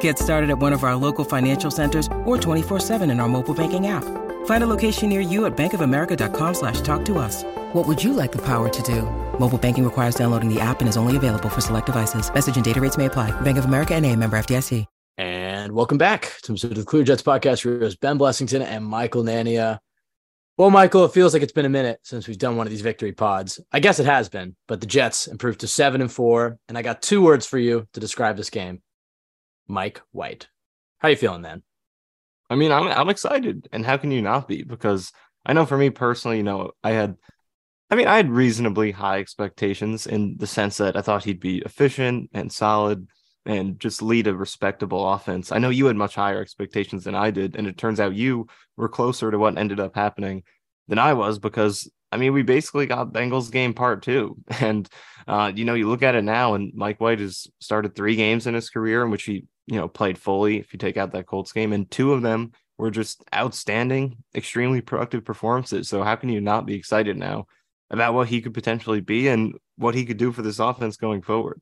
Get started at one of our local financial centers or 24-7 in our mobile banking app. Find a location near you at bankofamerica.com slash talk to us. What would you like the power to do? Mobile banking requires downloading the app and is only available for select devices. Message and data rates may apply. Bank of America and a member FDIC. And welcome back to the Clear Jets podcast. Heroes Ben Blessington and Michael Nania. Well, Michael, it feels like it's been a minute since we've done one of these victory pods. I guess it has been, but the Jets improved to seven and four. And I got two words for you to describe this game Mike White. How you feeling, then? I mean, I'm I'm excited, and how can you not be? Because I know for me personally, you know, I had, I mean, I had reasonably high expectations in the sense that I thought he'd be efficient and solid and just lead a respectable offense. I know you had much higher expectations than I did, and it turns out you were closer to what ended up happening than I was because I mean, we basically got Bengals game part two. And, uh, you know, you look at it now, and Mike White has started three games in his career in which he you know, played fully if you take out that Colts game. And two of them were just outstanding, extremely productive performances. So how can you not be excited now about what he could potentially be and what he could do for this offense going forward?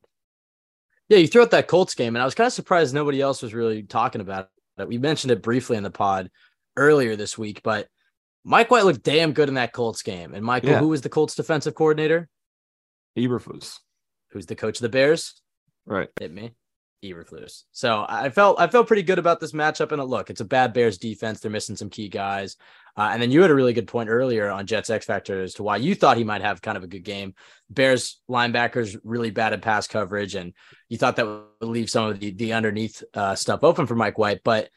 Yeah, you threw out that Colts game, and I was kind of surprised nobody else was really talking about it. We mentioned it briefly in the pod earlier this week, but Mike White looked damn good in that Colts game. And Michael, yeah. who was the Colts defensive coordinator? Eberflus. Who's the coach of the Bears? Right. Hit me. Eberflus. So I felt I felt pretty good about this matchup. And look, it's a bad Bears defense. They're missing some key guys. Uh, and then you had a really good point earlier on Jets X Factor as to why you thought he might have kind of a good game. Bears linebackers really bad at pass coverage, and you thought that would leave some of the the underneath uh, stuff open for Mike White. But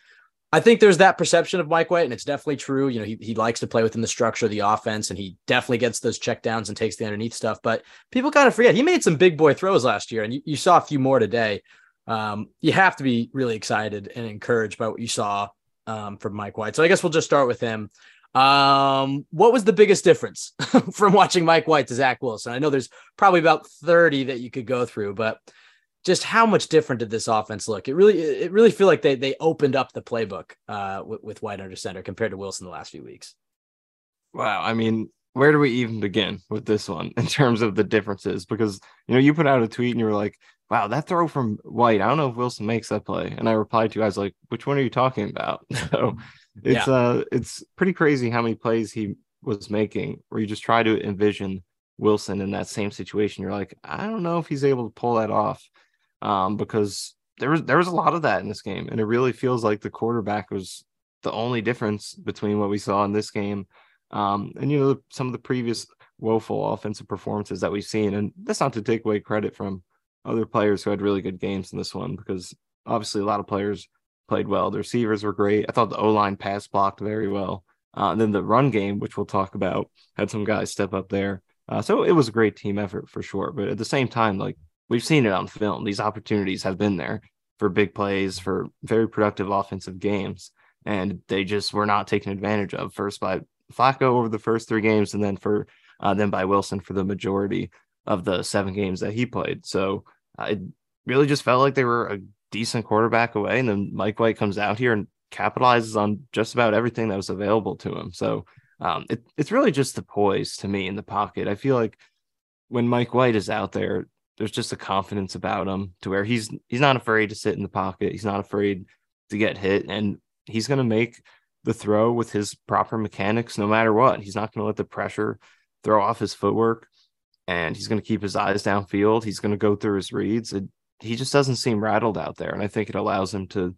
I think there's that perception of Mike White, and it's definitely true. You know, he, he likes to play within the structure of the offense, and he definitely gets those checkdowns and takes the underneath stuff. But people kind of forget he made some big boy throws last year, and you, you saw a few more today um, you have to be really excited and encouraged by what you saw um, from Mike White. So I guess we'll just start with him. Um, what was the biggest difference from watching Mike White to Zach Wilson? I know there's probably about 30 that you could go through, but just how much different did this offense look? It really, it really feel like they they opened up the playbook uh, with, with White under center compared to Wilson the last few weeks. Wow, I mean, where do we even begin with this one in terms of the differences? Because you know, you put out a tweet and you were like, wow, that throw from White, I don't know if Wilson makes that play. And I replied to you guys like, which one are you talking about? so it's yeah. uh it's pretty crazy how many plays he was making where you just try to envision Wilson in that same situation. You're like, I don't know if he's able to pull that off. Um, because there was there was a lot of that in this game, and it really feels like the quarterback was the only difference between what we saw in this game. Um, and you know, some of the previous woeful offensive performances that we've seen, and that's not to take away credit from other players who had really good games in this one because obviously a lot of players played well. The receivers were great. I thought the O line pass blocked very well. Uh, and then the run game, which we'll talk about, had some guys step up there. Uh, so it was a great team effort for sure. But at the same time, like we've seen it on film, these opportunities have been there for big plays, for very productive offensive games. And they just were not taken advantage of first by Flacco over the first three games, and then for uh, then by Wilson for the majority of the seven games that he played. So uh, it really just felt like they were a decent quarterback away. And then Mike White comes out here and capitalizes on just about everything that was available to him. So um, it, it's really just the poise to me in the pocket. I feel like when Mike White is out there, there's just a confidence about him to where he's he's not afraid to sit in the pocket. He's not afraid to get hit, and he's going to make the throw with his proper mechanics no matter what. He's not going to let the pressure throw off his footwork and he's going to keep his eyes downfield. He's going to go through his reads. It, he just doesn't seem rattled out there. And I think it allows him to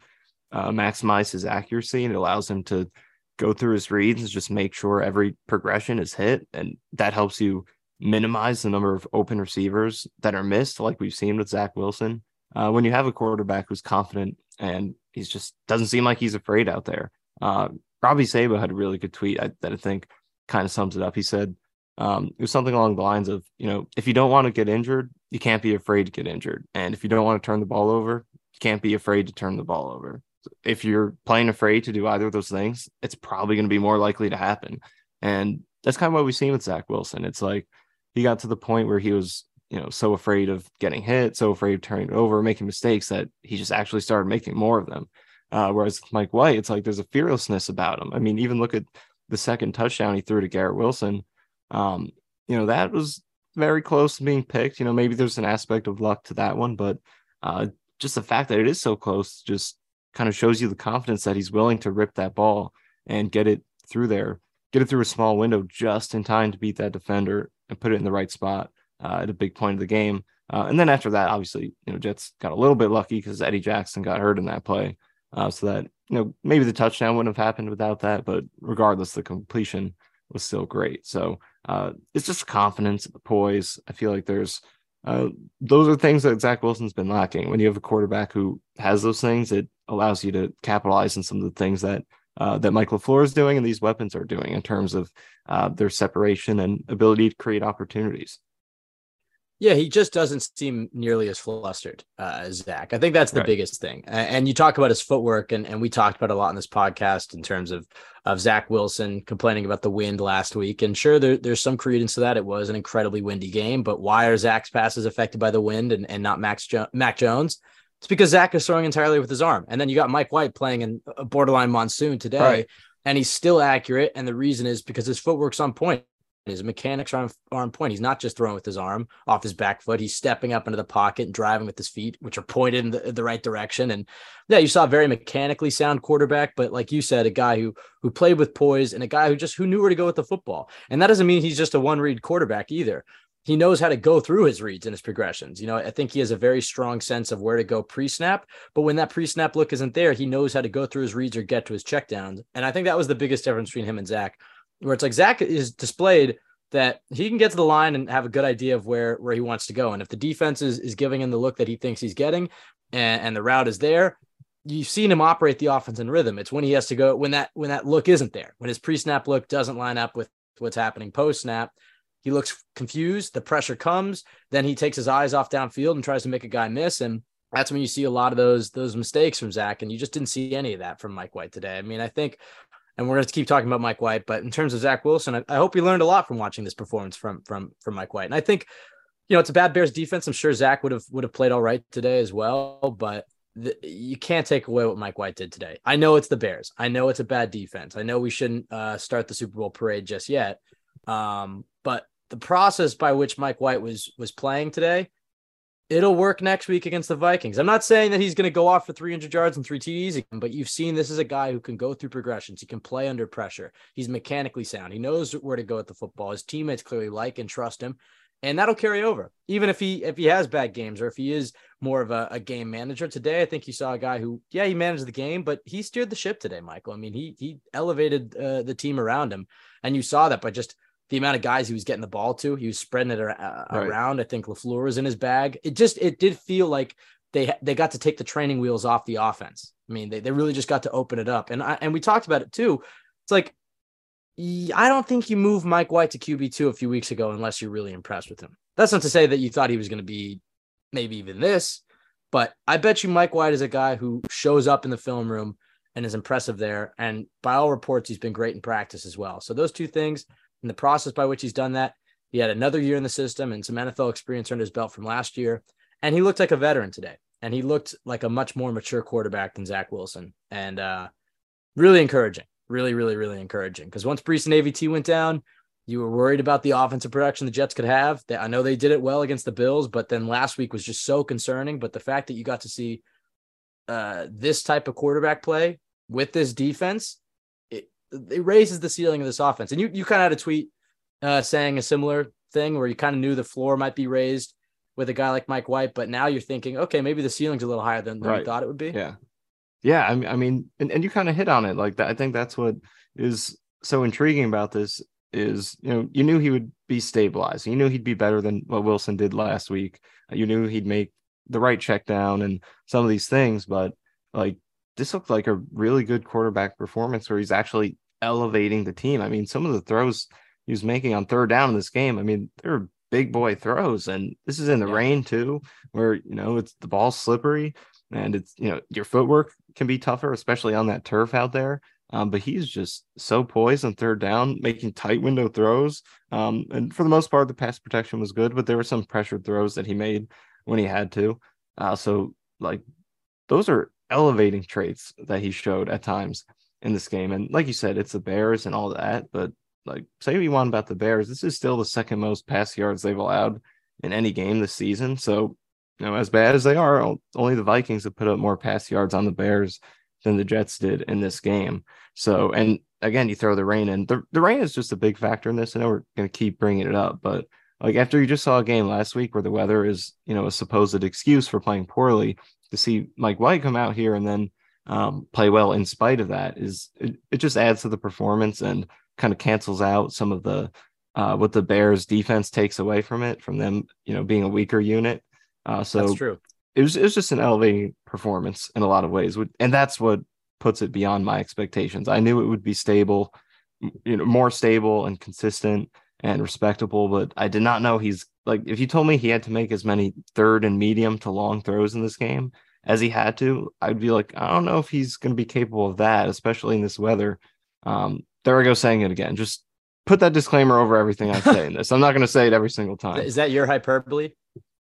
uh, maximize his accuracy and it allows him to go through his reads and just make sure every progression is hit. And that helps you minimize the number of open receivers that are missed, like we've seen with Zach Wilson. Uh, when you have a quarterback who's confident and he's just doesn't seem like he's afraid out there. Uh, Robby Sabo had a really good tweet I, that I think kind of sums it up. He said um, it was something along the lines of, you know, if you don't want to get injured, you can't be afraid to get injured, and if you don't want to turn the ball over, you can't be afraid to turn the ball over. If you're playing afraid to do either of those things, it's probably going to be more likely to happen. And that's kind of what we've seen with Zach Wilson. It's like he got to the point where he was, you know, so afraid of getting hit, so afraid of turning it over, making mistakes that he just actually started making more of them. Uh, whereas Mike White, it's like there's a fearlessness about him. I mean, even look at the second touchdown he threw to Garrett Wilson. Um, you know, that was very close to being picked. You know, maybe there's an aspect of luck to that one, but uh, just the fact that it is so close just kind of shows you the confidence that he's willing to rip that ball and get it through there get it through a small window just in time to beat that defender and put it in the right spot uh, at a big point of the game. Uh, and then after that, obviously, you know, Jets got a little bit lucky because Eddie Jackson got hurt in that play. Uh, so that, you know, maybe the touchdown wouldn't have happened without that, but regardless, the completion was still great. So uh, it's just confidence, poise. I feel like there's uh, those are things that Zach Wilson's been lacking. When you have a quarterback who has those things, it allows you to capitalize on some of the things that uh, that Mike LaFleur is doing and these weapons are doing in terms of uh, their separation and ability to create opportunities. Yeah, he just doesn't seem nearly as flustered uh, as Zach. I think that's the right. biggest thing. And you talk about his footwork, and, and we talked about a lot in this podcast in terms of of Zach Wilson complaining about the wind last week. And sure, there, there's some credence to that. It was an incredibly windy game, but why are Zach's passes affected by the wind and, and not Max jo- Mac Jones? It's because Zach is throwing entirely with his arm. And then you got Mike White playing in a borderline monsoon today, right. and he's still accurate. And the reason is because his footwork's on point. His mechanics are on, are on point. He's not just throwing with his arm off his back foot. He's stepping up into the pocket and driving with his feet, which are pointed in the, the right direction. And yeah, you saw a very mechanically sound quarterback, but like you said, a guy who who played with poise and a guy who just who knew where to go with the football. And that doesn't mean he's just a one read quarterback either he knows how to go through his reads and his progressions. You know, I think he has a very strong sense of where to go pre snap, but when that pre snap look isn't there, he knows how to go through his reads or get to his checkdowns. And I think that was the biggest difference between him and Zach, where it's like Zach is displayed that he can get to the line and have a good idea of where where he wants to go. And if the defense is, is giving him the look that he thinks he's getting and, and the route is there, you've seen him operate the offense in rhythm. It's when he has to go when that when that look isn't there, when his pre snap look doesn't line up with what's happening post snap he looks confused. The pressure comes. Then he takes his eyes off downfield and tries to make a guy miss. And that's when you see a lot of those those mistakes from Zach. And you just didn't see any of that from Mike White today. I mean, I think, and we're going to keep talking about Mike White, but in terms of Zach Wilson, I, I hope you learned a lot from watching this performance from from from Mike White. And I think, you know, it's a bad Bears defense. I'm sure Zach would have would have played all right today as well, but. The, you can't take away what Mike White did today. I know it's the Bears. I know it's a bad defense. I know we shouldn't uh, start the Super Bowl parade just yet. Um, but the process by which Mike White was was playing today, it'll work next week against the Vikings. I'm not saying that he's going to go off for 300 yards and three TDs again, but you've seen this is a guy who can go through progressions. He can play under pressure. He's mechanically sound. He knows where to go with the football. His teammates clearly like and trust him, and that'll carry over. Even if he if he has bad games or if he is more of a, a game manager today, I think you saw a guy who yeah he managed the game, but he steered the ship today, Michael. I mean he he elevated uh, the team around him, and you saw that by just the amount of guys he was getting the ball to. He was spreading it uh, around. I think LaFleur was in his bag. It just it did feel like they they got to take the training wheels off the offense. I mean, they, they really just got to open it up. And I, and we talked about it too. It's like I don't think you move Mike White to QB two a few weeks ago unless you're really impressed with him. That's not to say that you thought he was going to be maybe even this, but I bet you Mike White is a guy who shows up in the film room and is impressive there. And by all reports, he's been great in practice as well. So those two things, in the process by which he's done that, he had another year in the system and some NFL experience under his belt from last year. And he looked like a veteran today. And he looked like a much more mature quarterback than Zach Wilson. And uh, really encouraging. Really, really, really encouraging. Because once Breece and AVT went down, you were worried about the offensive production the Jets could have. I know they did it well against the Bills, but then last week was just so concerning. But the fact that you got to see uh, this type of quarterback play with this defense it raises the ceiling of this offense. And you you kind of had a tweet uh, saying a similar thing where you kind of knew the floor might be raised with a guy like Mike White, but now you're thinking, okay, maybe the ceiling's a little higher than, than right. you thought it would be. Yeah, yeah. I mean, I mean, and, and you kind of hit on it like that. I think that's what is so intriguing about this is, you know, you knew he would be stabilized. You knew he'd be better than what Wilson did last week. You knew he'd make the right check down and some of these things, but like this looked like a really good quarterback performance where he's actually elevating the team. I mean, some of the throws he was making on third down in this game, I mean, they're big boy throws, and this is in the yeah. rain too, where you know it's the ball's slippery and it's you know your footwork can be tougher, especially on that turf out there. Um, but he's just so poised on third down, making tight window throws. Um, and for the most part, the pass protection was good, but there were some pressured throws that he made when he had to. Uh, so like those are elevating traits that he showed at times in this game. And like you said, it's the Bears and all that, but like say what you want about the Bears, this is still the second most pass yards they've allowed in any game this season. So, you know, as bad as they are, only the Vikings have put up more pass yards on the Bears than the Jets did in this game. So, and again, you throw the rain in. The, the rain is just a big factor in this. I know we're going to keep bringing it up, but like after you just saw a game last week where the weather is, you know, a supposed excuse for playing poorly, to see Mike White come out here and then um, play well in spite of that is it, it just adds to the performance and kind of cancels out some of the uh, what the Bears defense takes away from it, from them, you know, being a weaker unit. Uh, so that's true. It was it was just an elevating performance in a lot of ways, and that's what puts it beyond my expectations. I knew it would be stable, you know, more stable and consistent and respectable, but I did not know he's like if you told me he had to make as many third and medium to long throws in this game as he had to, I'd be like, I don't know if he's going to be capable of that, especially in this weather. Um, there I go saying it again. Just put that disclaimer over everything I say in this. I'm not going to say it every single time. Is that your hyperbole?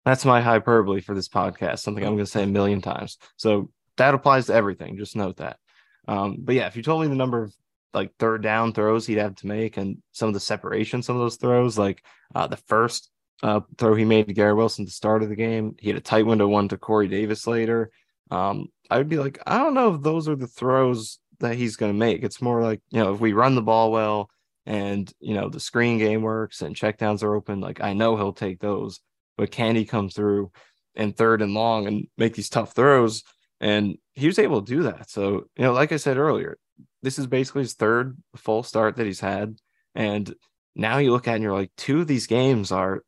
That's my hyperbole for this podcast. Something I'm going to say a million times. So that applies to everything. Just note that. Um, but yeah, if you told me the number of like third down throws he'd have to make and some of the separation, some of those throws, like uh, the first uh, throw he made to Garrett Wilson at the start of the game, he had a tight window one to Corey Davis later. Um, I would be like, I don't know if those are the throws that he's going to make. It's more like, you know, if we run the ball well and, you know, the screen game works and checkdowns are open, like I know he'll take those. But can he come through and third and long and make these tough throws? And he was able to do that. So, you know, like I said earlier, this is basically his third full start that he's had. And now you look at and you're like, two of these games are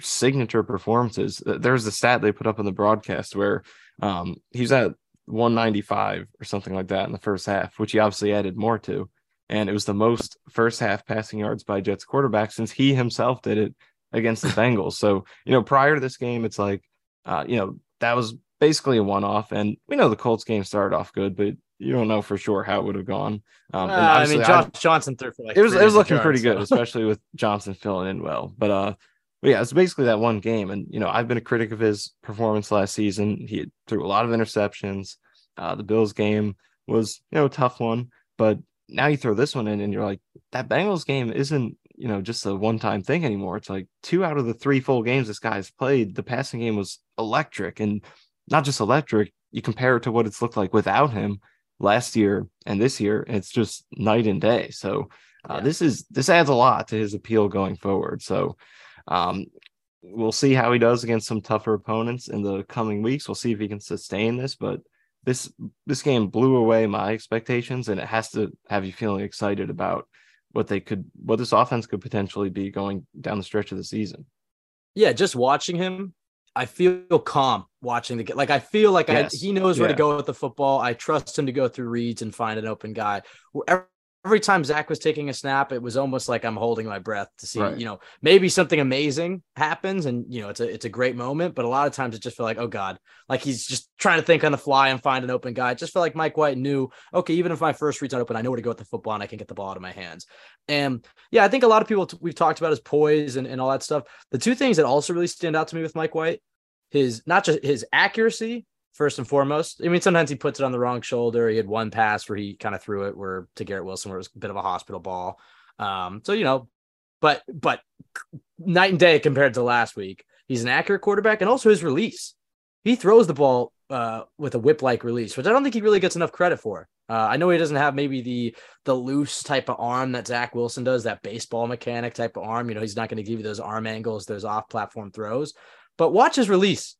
signature performances. There's the stat they put up in the broadcast where um, he's at 195 or something like that in the first half, which he obviously added more to. And it was the most first half passing yards by Jets quarterback since he himself did it against the Bengals. So, you know, prior to this game, it's like, uh, you know, that was basically a one off. And we know the Colts game started off good, but you don't know for sure how it would have gone. Um, uh, I mean, Josh I, Johnson threw for like it was it was looking yards, pretty so. good, especially with Johnson filling in well. But uh, but yeah, it's basically that one game. And, you know, I've been a critic of his performance last season. He threw a lot of interceptions. Uh, the Bills game was, you know, a tough one. But now you throw this one in and you're like, that Bengals game isn't, you know, just a one time thing anymore. It's like two out of the three full games this guy's played, the passing game was electric and not just electric. You compare it to what it's looked like without him last year and this year, it's just night and day. So, uh, yeah. this is this adds a lot to his appeal going forward. So, um, we'll see how he does against some tougher opponents in the coming weeks. We'll see if he can sustain this, but this this game blew away my expectations, and it has to have you feeling excited about what they could, what this offense could potentially be going down the stretch of the season. Yeah, just watching him, I feel calm watching the game. like. I feel like yes. I, he knows where yeah. to go with the football. I trust him to go through reads and find an open guy. Wherever every time Zach was taking a snap, it was almost like I'm holding my breath to see, right. you know, maybe something amazing happens and you know it's a it's a great moment. But a lot of times it just felt like, oh God, like he's just trying to think on the fly and find an open guy. It just felt like Mike White knew, okay, even if my first read's not open, I know where to go with the football and I can get the ball out of my hands. And yeah, I think a lot of people t- we've talked about his poise and, and all that stuff. The two things that also really stand out to me with Mike White, his not just his accuracy, first and foremost. I mean, sometimes he puts it on the wrong shoulder. He had one pass where he kind of threw it where to Garrett Wilson, where it was a bit of a hospital ball. Um, so you know, but but night and day compared to last week. He's an accurate quarterback, and also his release. He throws the ball uh, with a whip-like release, which I don't think he really gets enough credit for. Uh, I know he doesn't have maybe the the loose type of arm that Zach Wilson does, that baseball mechanic type of arm. You know, he's not going to give you those arm angles, those off-platform throws. But watch his release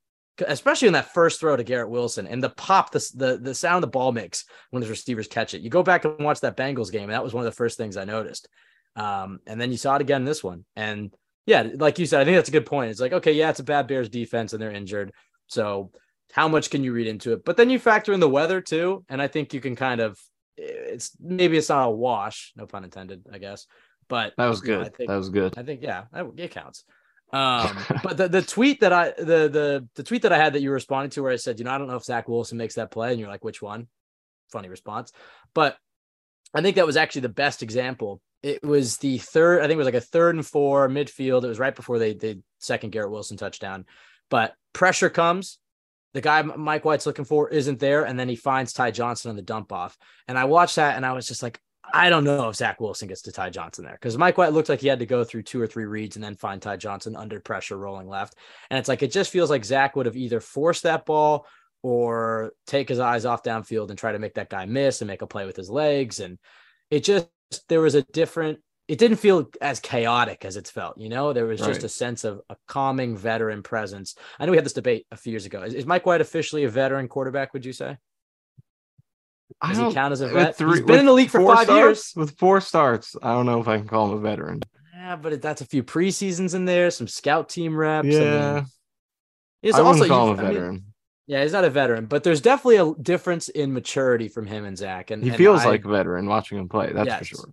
especially in that first throw to Garrett Wilson and the pop, the, the, the sound the ball makes when the receivers catch it. You go back and watch that Bengals game, and that was one of the first things I noticed. Um, and then you saw it again in this one. And yeah, like you said, I think that's a good point. It's like, okay, yeah, it's a bad Bears defense and they're injured. So how much can you read into it? But then you factor in the weather too. And I think you can kind of, it's maybe it's not a wash, no pun intended, I guess. But that was you know, good. I think, that was good. I think, yeah, it counts. Um, but the, the tweet that I the the the tweet that I had that you responded to where I said, you know, I don't know if Zach Wilson makes that play, and you're like, which one? Funny response. But I think that was actually the best example. It was the third, I think it was like a third and four midfield. It was right before they they second Garrett Wilson touchdown. But pressure comes. The guy Mike White's looking for isn't there, and then he finds Ty Johnson on the dump off. And I watched that, and I was just like, I don't know if Zach Wilson gets to Ty Johnson there because Mike White looked like he had to go through two or three reads and then find Ty Johnson under pressure rolling left. And it's like it just feels like Zach would have either forced that ball or take his eyes off downfield and try to make that guy miss and make a play with his legs. And it just there was a different it didn't feel as chaotic as it's felt, you know. There was just a sense of a calming veteran presence. I know we had this debate a few years ago. Is, is Mike White officially a veteran quarterback? Would you say? I Does he count as a vet? three- He's been in the league for five starts- years. With four starts, I don't know if I can call him a veteran. Yeah, but that's a few preseasons in there, some scout team reps. Yeah, he's I wouldn't also call him a I mean, veteran. yeah, he's not a veteran, but there's definitely a difference in maturity from him and Zach. And he and feels I- like a veteran watching him play. That's for sure.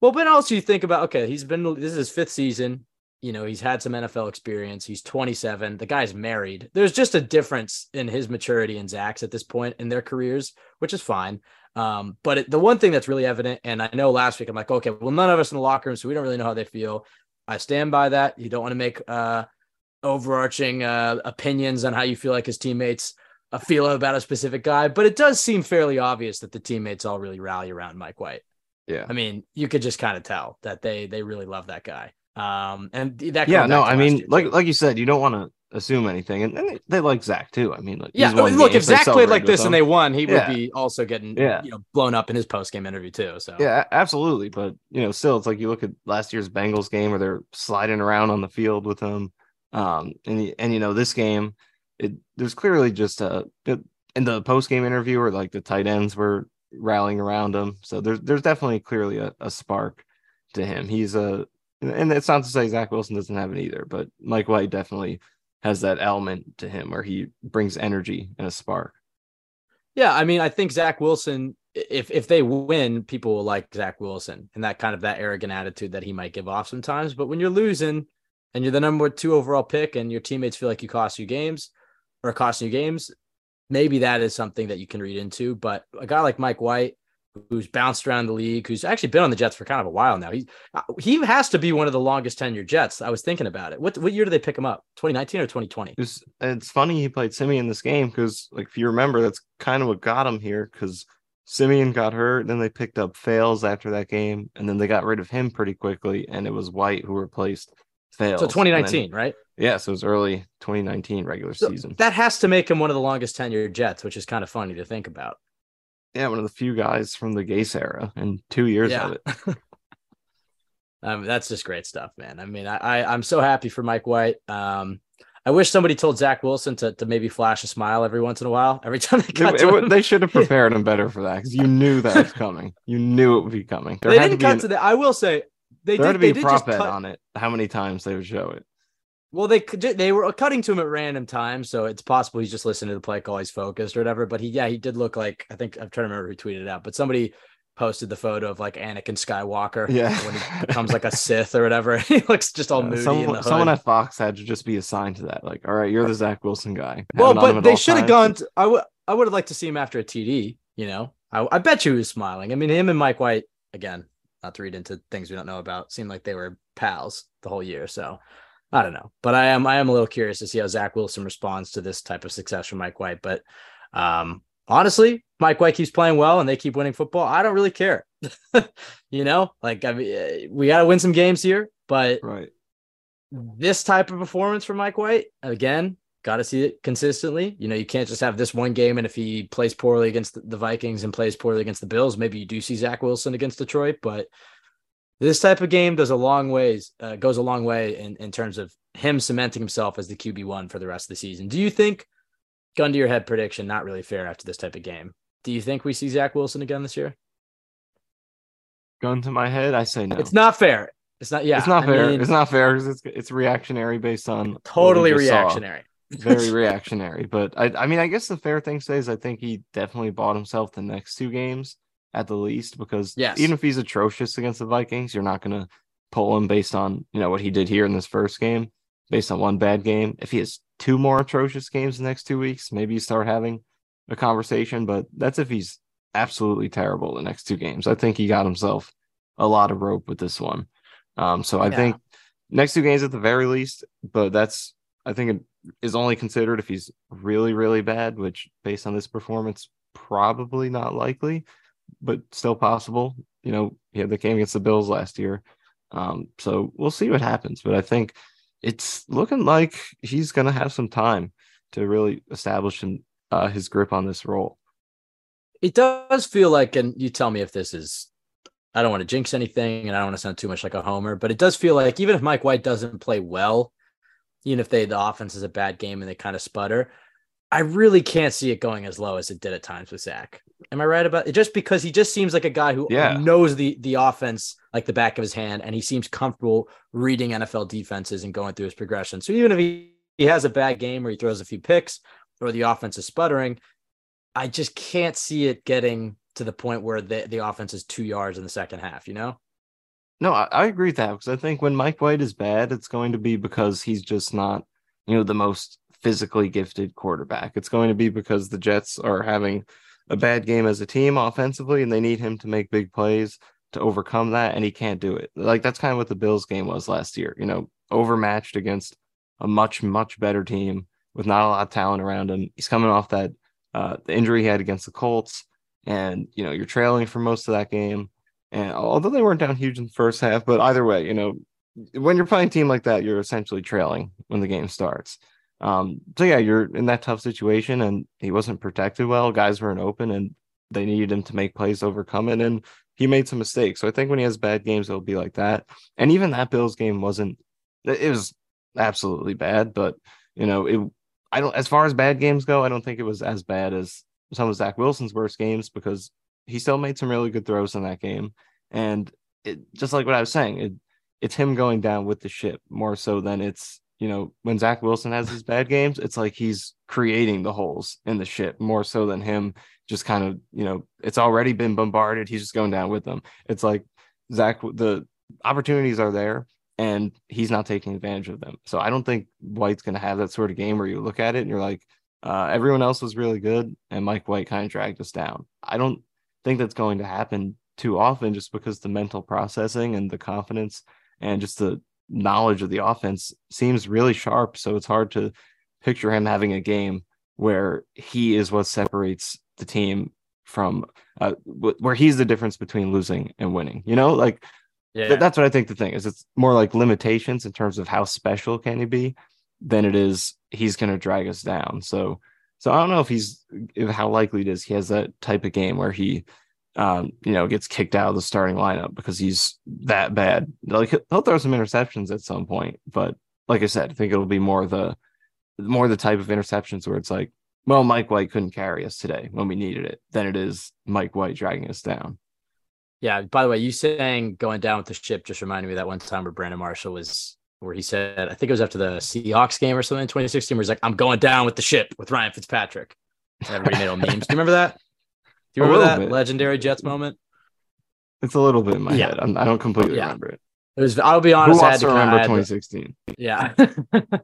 Well, but also you think about okay, he's been this is his fifth season. You know, he's had some NFL experience. He's 27. The guy's married. There's just a difference in his maturity and Zach's at this point in their careers, which is fine. Um, but it, the one thing that's really evident, and I know last week I'm like, okay, well, none of us in the locker room, so we don't really know how they feel. I stand by that. You don't want to make uh, overarching uh, opinions on how you feel like his teammates uh, feel about a specific guy, but it does seem fairly obvious that the teammates all really rally around Mike White. Yeah. I mean, you could just kind of tell that they they really love that guy. Um, and that Yeah, no, I mean, like too. like you said, you don't want to assume anything, and, and they, they like Zach too. I mean, like yeah. he's Look, if games, Zach played like this and they won, he Yeah. would be also getting Yeah. you know blown up in his post game interview too. So Yeah, absolutely. But you know, still, it's like you look at last year's Bengals game where they're sliding around on the field with him, um, and and you know this game, it there's clearly just a it, in the post game interview where like the tight ends were rallying around him. So there's there's definitely clearly a, a spark to him. He's a and it's not to say Zach Wilson doesn't have it either, but Mike White definitely has that element to him where he brings energy and a spark. Yeah, I mean, I think Zach Wilson, if if they win, people will like Zach Wilson and that kind of that arrogant attitude that he might give off sometimes. But when you're losing and you're the number two overall pick and your teammates feel like you cost you games or costing you games, maybe that is something that you can read into. But a guy like Mike White, who's bounced around the league, who's actually been on the Jets for kind of a while now, he uh, he has to be one of the longest tenured Jets. I was thinking about it. What what year did they pick him up? 2019 or 2020? It's it's funny he played Siemian in this game because like if you remember that's kind of what got him here because Siemian got hurt, then they picked up Fails after that game, and then they got rid of him pretty quickly, and it was White who replaced Fails. So And then- 2019, right? yeah, so it was early 2019 regular So season. that has to make him one of the longest tenured Jets, which is kind of funny to think about. Yeah, one of the few guys from the Gase era, and two years of it. um, that's just great stuff, man. I mean, I, I I'm so happy for Mike White. Um, I wish somebody told Zach Wilson to to maybe flash a smile every once in a while. Every time they cut It- to it- him. they should have prepared him better for that because you knew that was coming. You knew it would be coming. There they didn't to cut an- to that. I will say they there had did. to be They a prop bet cut. on it. How many times they would show it? Well, they they were cutting to him at random times, so it's possible he's just listening to the play call, he's focused or whatever. But he, yeah, he did look like I think I'm trying to remember who tweeted it out, but somebody posted the photo of like Anakin Skywalker, Yeah. when he becomes like a Sith or whatever. he looks just all Uh, moody. someone, someone at Fox had to just be assigned to that. Like, all right, you're the Zach Wilson guy. Well, it on him but they should have gone. To, I would I would have liked to see him after a TD. You know, I, I bet you he was smiling. I mean, him and Mike White again. Not to read into things we don't know about. Seemed like they were pals the whole year. So I don't know, but I am I am a little curious to see how Zach Wilson responds to this type of success from Mike White. But um, honestly, Mike White keeps playing well and they keep winning football. I don't really care. you know, like I mean, eh, we got to win some games here, but Right. this type of performance from Mike White, again, got to see it consistently. You know, you can't just have this one game, and if he plays poorly against the Vikings and plays poorly against the Bills, maybe you do see Zach Wilson against Detroit. But this type of game does a long ways, uh, goes a long way in, in terms of him cementing himself as the QB one for the rest of the season. Do you think, gun to your head prediction, not really fair after this type of game? Do you think we see Zach Wilson again this year? gun to my head, I say no. It's not fair. It's not. Yeah, it's not I fair. mean, it's not fair because it's it's reactionary based on totally reactionary. Very reactionary. But I I mean I guess the fair thing to say is I think he definitely bought himself the next two games at the least because Yes. even if he's atrocious against the Vikings, you're not gonna pull him based on you know what he did here in this first game, based on one bad game. If he has two more atrocious games the next two weeks, maybe you start having a conversation. But that's if he's absolutely terrible the next two games. I think he got himself a lot of rope with this one. Um, so I Yeah. think next two games at the very least, but that's I think it is only considered if he's really, really bad, which based on this performance, probably not likely, but still possible. You know, he had the game against the Bills last year. Um, so we'll see what happens. But I think it's looking like he's gonna have some time to really establish him, uh, his grip on this role. It does feel like, and you tell me if this is, I don't want to jinx anything and I don't want to sound too much like a homer, but it does feel like even if Mike White doesn't play well, even if they the offense is a bad game and they kind of sputter, I really can't see it going as low as it did at times with Zach. Am I right about it? Just because he just seems like a guy who Yeah. knows the the offense like the back of his hand, and he seems comfortable reading NFL defenses and going through his progression. So even if he, he has a bad game where he throws a few picks or the offense is sputtering, I just can't see it getting to the point where the, the offense is two yards in the second half, you know? No, I, I agree with that because I think when Mike White is bad, it's going to be because he's just not, you know, the most physically gifted quarterback. It's going to be because the Jets are having a bad game as a team offensively and they need him to make big plays to overcome that, and he can't do it. Like that's kind of what the Bills game was last year, you know, overmatched against a much, much better team with not a lot of talent around him. He's coming off that uh the injury he had against the Colts, and you know, you're trailing for most of that game. And although they weren't down huge in the first half, but either way, you know, when you're playing a team like that, you're essentially trailing when the game starts. Um, so yeah, you're in that tough situation, and he wasn't protected well. Guys weren't open, and they needed him to make plays, overcome it, and he made some mistakes. So I think when he has bad games, it'll be like that. And even that Bills game wasn't. It was absolutely bad, but you know, it. I don't. As far as bad games go, I don't think it was as bad as some of Zach Wilson's worst games because he still made some really good throws in that game. And it just like what I was saying, it it's him going down with the ship more so than it's you know when Zach Wilson has his bad games, it's like he's creating the holes in the ship more so than him just kind of you know it's already been bombarded. He's just going down with them. It's like Zach, the opportunities are there and he's not taking advantage of them. So I don't think White's going to have that sort of game where you look at it and you're like, uh, everyone else was really good and Mike White kind of dragged us down. I don't think that's going to happen too often just because the mental processing and the confidence and just the knowledge of the offense seems really sharp. So it's hard to picture him having a game where he is what separates the team from uh, where he's the difference between losing and winning. You know, like Yeah. Th- that's what I think the thing is. It's more like limitations in terms of how special can he be than it is he's going to drag us down. So, so I don't know if he's if how likely it is he has that type of game where he, um, you know, gets kicked out of the starting lineup because he's that bad. Like he'll- throw some interceptions at some point, but like I said, I think it'll be more the more the type of interceptions where it's like, well, Mike White couldn't carry us today when we needed it, than it is Mike White dragging us down. Yeah. By the way, you saying going down with the ship just reminded me that one time where Brandon Marshall was, where he said, I think it was after the Seahawks game or something in 2016, where he's like, I'm going down with the ship with Ryan Fitzpatrick. Everybody made all memes. Do you remember that? Do you A remember that bit. legendary Jets moment? It's a little bit in my Yeah. head. I'm, I don't completely Yeah. remember it. It was, I'll be Who honest. I wants had to to remember I had to- 2016? Yeah.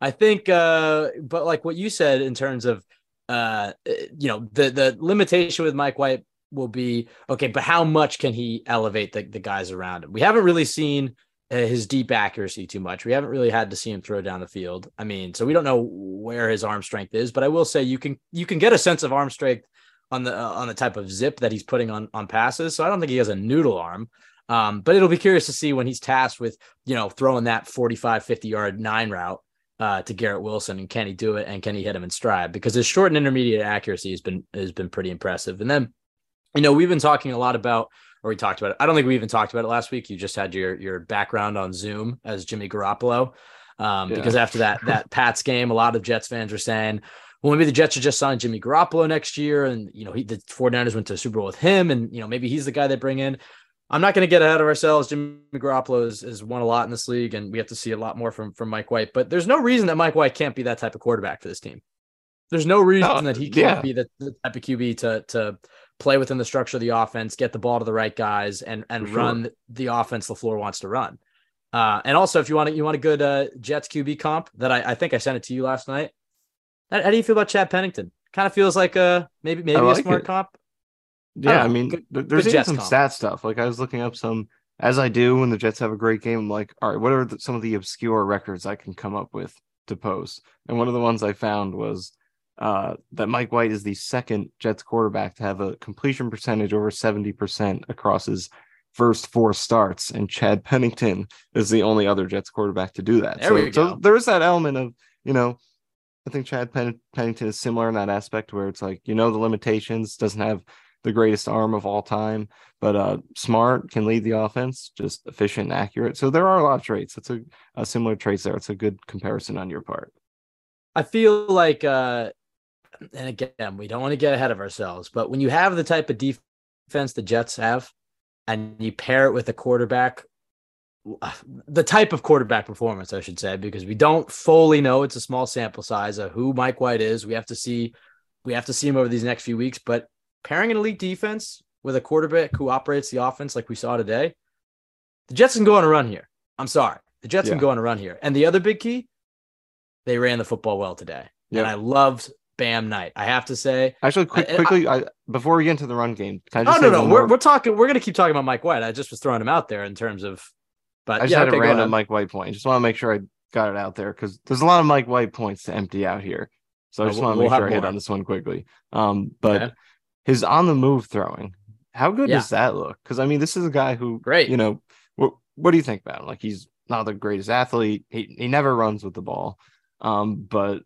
I think uh but like what you said in terms of uh you know the the limitation with Mike White will be okay, but how much can he elevate the, the guys around him? We haven't really seen uh, his deep accuracy too much. We haven't really had to see him throw down the field. I mean, so we don't know where his arm strength is, but I will say you can you can get a sense of arm strength on the uh, on the type of zip that he's putting on on passes. So I don't think he has a noodle arm. Um, but it'll be curious to see when he's tasked with, you know, throwing that 45, 50 yard nine route uh, to Garrett Wilson and can he do it and can he hit him in stride? Because his short and intermediate accuracy has been has been pretty impressive. And then, you know, we've been talking a lot about, or we talked about it. I don't think we even talked about it last week. You just had your your background on Zoom as Jimmy Garoppolo. Um, Yeah. because after that that Pats game, a lot of Jets fans were saying, well, maybe the Jets should just sign Jimmy Garoppolo next year. And, you know, he, the 49ers went to Super Bowl with him. And, you know, maybe he's the guy they bring in. I'm not going to get ahead of ourselves. Jimmy Garoppolo has, has won a lot in this league, and we have to see a lot more from from Mike White. But there's no reason that Mike White can't be that type of quarterback for this team. There's no reason no, that he can't yeah. be the, the, type of QB to to play within the structure of the offense, get the ball to the right guys, and and sure. run the offense LaFleur wants to run. Uh, and also, if you want to, you want a good uh, Jets QB comp that I, I think I sent it to you last night. How, how, do you feel about Chad Pennington? Kind of feels like a maybe maybe like a smart it. comp. Yeah, I, I mean, good, there's even some comp. stat stuff. Like I was looking up some, as I do when the Jets have a great game. I'm like, all right, what are the, some of the obscure records I can come up with to post? And one of the ones I found was uh, that Mike White is the second Jets quarterback to have a completion percentage over 70% across his first four starts, and Chad Pennington is the only other Jets quarterback to do that. There so, so there is that element of, you know, I think Chad Pen- Pennington is similar in that aspect where it's like, you know, the limitations, doesn't have the greatest arm of all time, but uh, smart, can lead the offense, just efficient and accurate. So there are a lot of traits. It's a, a similar traits there. It's a good comparison on your part. I feel like, uh, and again, we don't want to get ahead of ourselves, but when you have the type of defense the Jets have, and you pair it with a quarterback, the type of quarterback performance, I should say, because we don't fully know it's a small sample size of who Mike White is. We have to see, we have to see him over these next few weeks, but pairing an elite defense with a quarterback who operates the offense like we saw today, the Jets can go on a run here. I'm sorry. The Jets yeah. can go on a run here. And the other big key, they ran the football well today. Yep. And I loved Bam Knight. I have to say. Actually, quick, I, quickly, I, before we get into the run game, can I oh, just oh, no, no. We're, we're talking, we're going to keep talking about Mike White. I just was throwing him out there in terms of, but I just yeah, had okay, a random Mike White point. Just want to make sure I got it out there because there's a lot of Mike White points to empty out here. So I just we'll, want to make we'll sure I hit on this one quickly. Um, but his on the move throwing. How good yeah. does that look? Because I mean, this is a guy who, great. You know, what what do you think about him? Like he's not the greatest athlete. He he never runs with the ball, um, but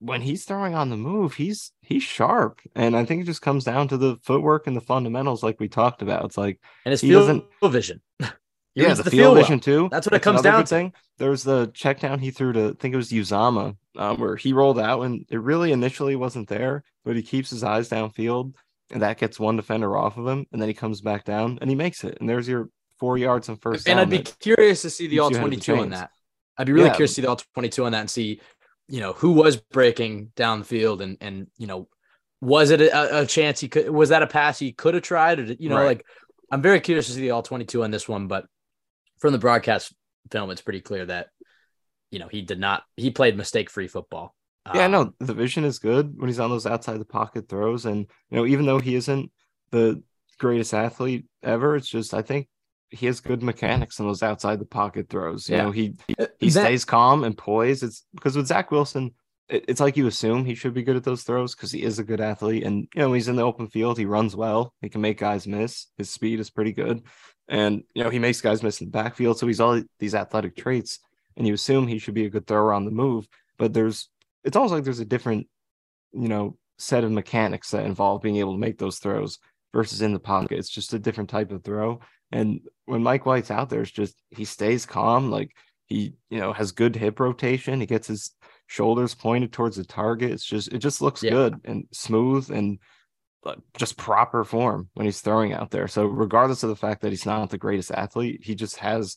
when he's throwing on the move, he's he's sharp, and I think it just comes down to the footwork and the fundamentals, like we talked about. It's like and his field vision. yeah, the, the field vision well. too. That's what That's it comes down to. Thing. There was the check down he threw to I think it was Uzomah, um, where he rolled out and it really initially wasn't there, but he keeps his eyes downfield and that gets one defender off of him, and then he comes back down and he makes it. And there's your four yards and first. And I'd be curious to see the all 22 on that. I'd be really yeah. curious to see the all 22 on that and see, you know, who was breaking down the field and and you know, was it a, a chance he could was that a pass he could have tried or you know right. like I'm very curious to see the all 22 on this one, but from the broadcast film, it's pretty clear that you know he did not he played mistake free football. Yeah, um, no, the vision is good when he's on those outside the pocket throws. And, you know, even though he isn't the greatest athlete ever, it's just, I think he has good mechanics in those outside the pocket throws. You yeah. know, he, he, he that, stays calm and poised. It's because with Zach Wilson, it's like you assume he should be good at those throws because he is a good athlete. And, you know, he's in the open field, he runs well, he can make guys miss. His speed is pretty good. And, you know, he makes guys miss in the backfield. So he's all these athletic traits. And you assume he should be a good thrower on the move. But there's it's almost like there's a different, you know, set of mechanics that involve being able to make those throws versus in the pocket. It's just a different type of throw. And when Mike White's out there, it's just he stays calm, like he, you know, has good hip rotation. He gets his shoulders pointed towards the target. It's just it just looks yeah. good and smooth and uh, just proper form when he's throwing out there. So regardless of the fact that he's not the greatest athlete, he just has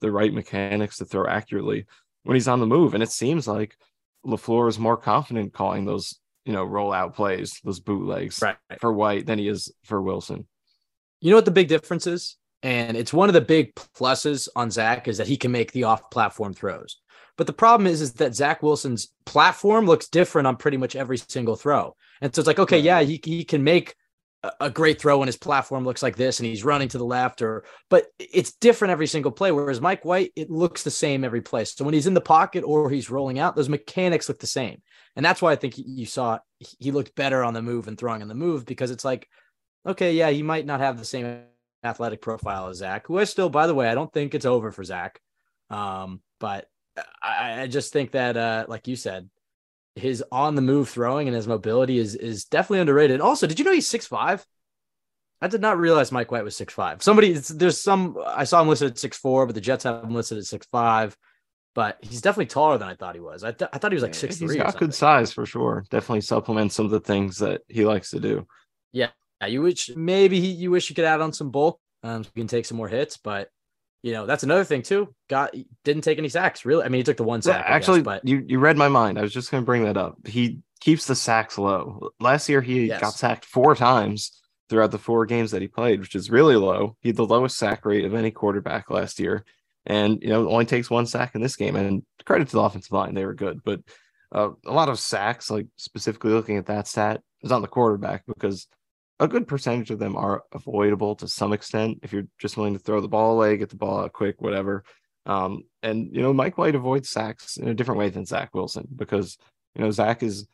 the right mechanics to throw accurately when he's on the move. And it seems like LaFleur is more confident calling those, you know, rollout plays, those bootlegs right. for White than he is for Wilson. You know what the big difference is? And it's one of the big pluses on Zach is that he can make the off platform throws. But the problem is, is that Zach Wilson's platform looks different on pretty much every single throw. And so it's like, okay, yeah, he, he can make a great throw when his platform looks like this and he's running to the left or but it's different every single play whereas Mike White it looks the same every play. So when he's in the pocket or he's rolling out those mechanics look the same. And that's why I think you saw he looked better on the move and throwing on the move because it's like okay yeah he might not have the same athletic profile as Zach who is still by the way I don't think it's over for Zach. Um but I, I just think that uh like you said his on the move throwing and his mobility is is definitely underrated. Also, did you know he's six five? I did not realize Mike White was six five. Somebody there's some I saw him listed at six four, but the Jets have him listed at six five. But he's definitely taller than I thought he was. I, th- I thought he was like six three. He's got good size for sure. Definitely supplements some of the things that he likes to do. Yeah, you wish maybe he, you wish you could add on some bulk Um, so he can take some more hits, but you know that's another thing too. Got didn't take any sacks really. I mean, he took the one sack. Yeah, actually, guess, but you you read my mind. I was just going to bring that up. He keeps the sacks low. Last year, he Yes. got sacked four times throughout the four games that he played, which is really low. He had the lowest sack rate of any quarterback last year, and you know only takes one sack in this game. And credit to the offensive line, they were good, but uh, a lot of sacks, like specifically looking at that stat, is on the quarterback because a good percentage of them are avoidable to some extent if you're just willing to throw the ball away, get the ball out quick, whatever. Um, and you know, Mike White avoids sacks in a different way than Zach Wilson because you know Zach is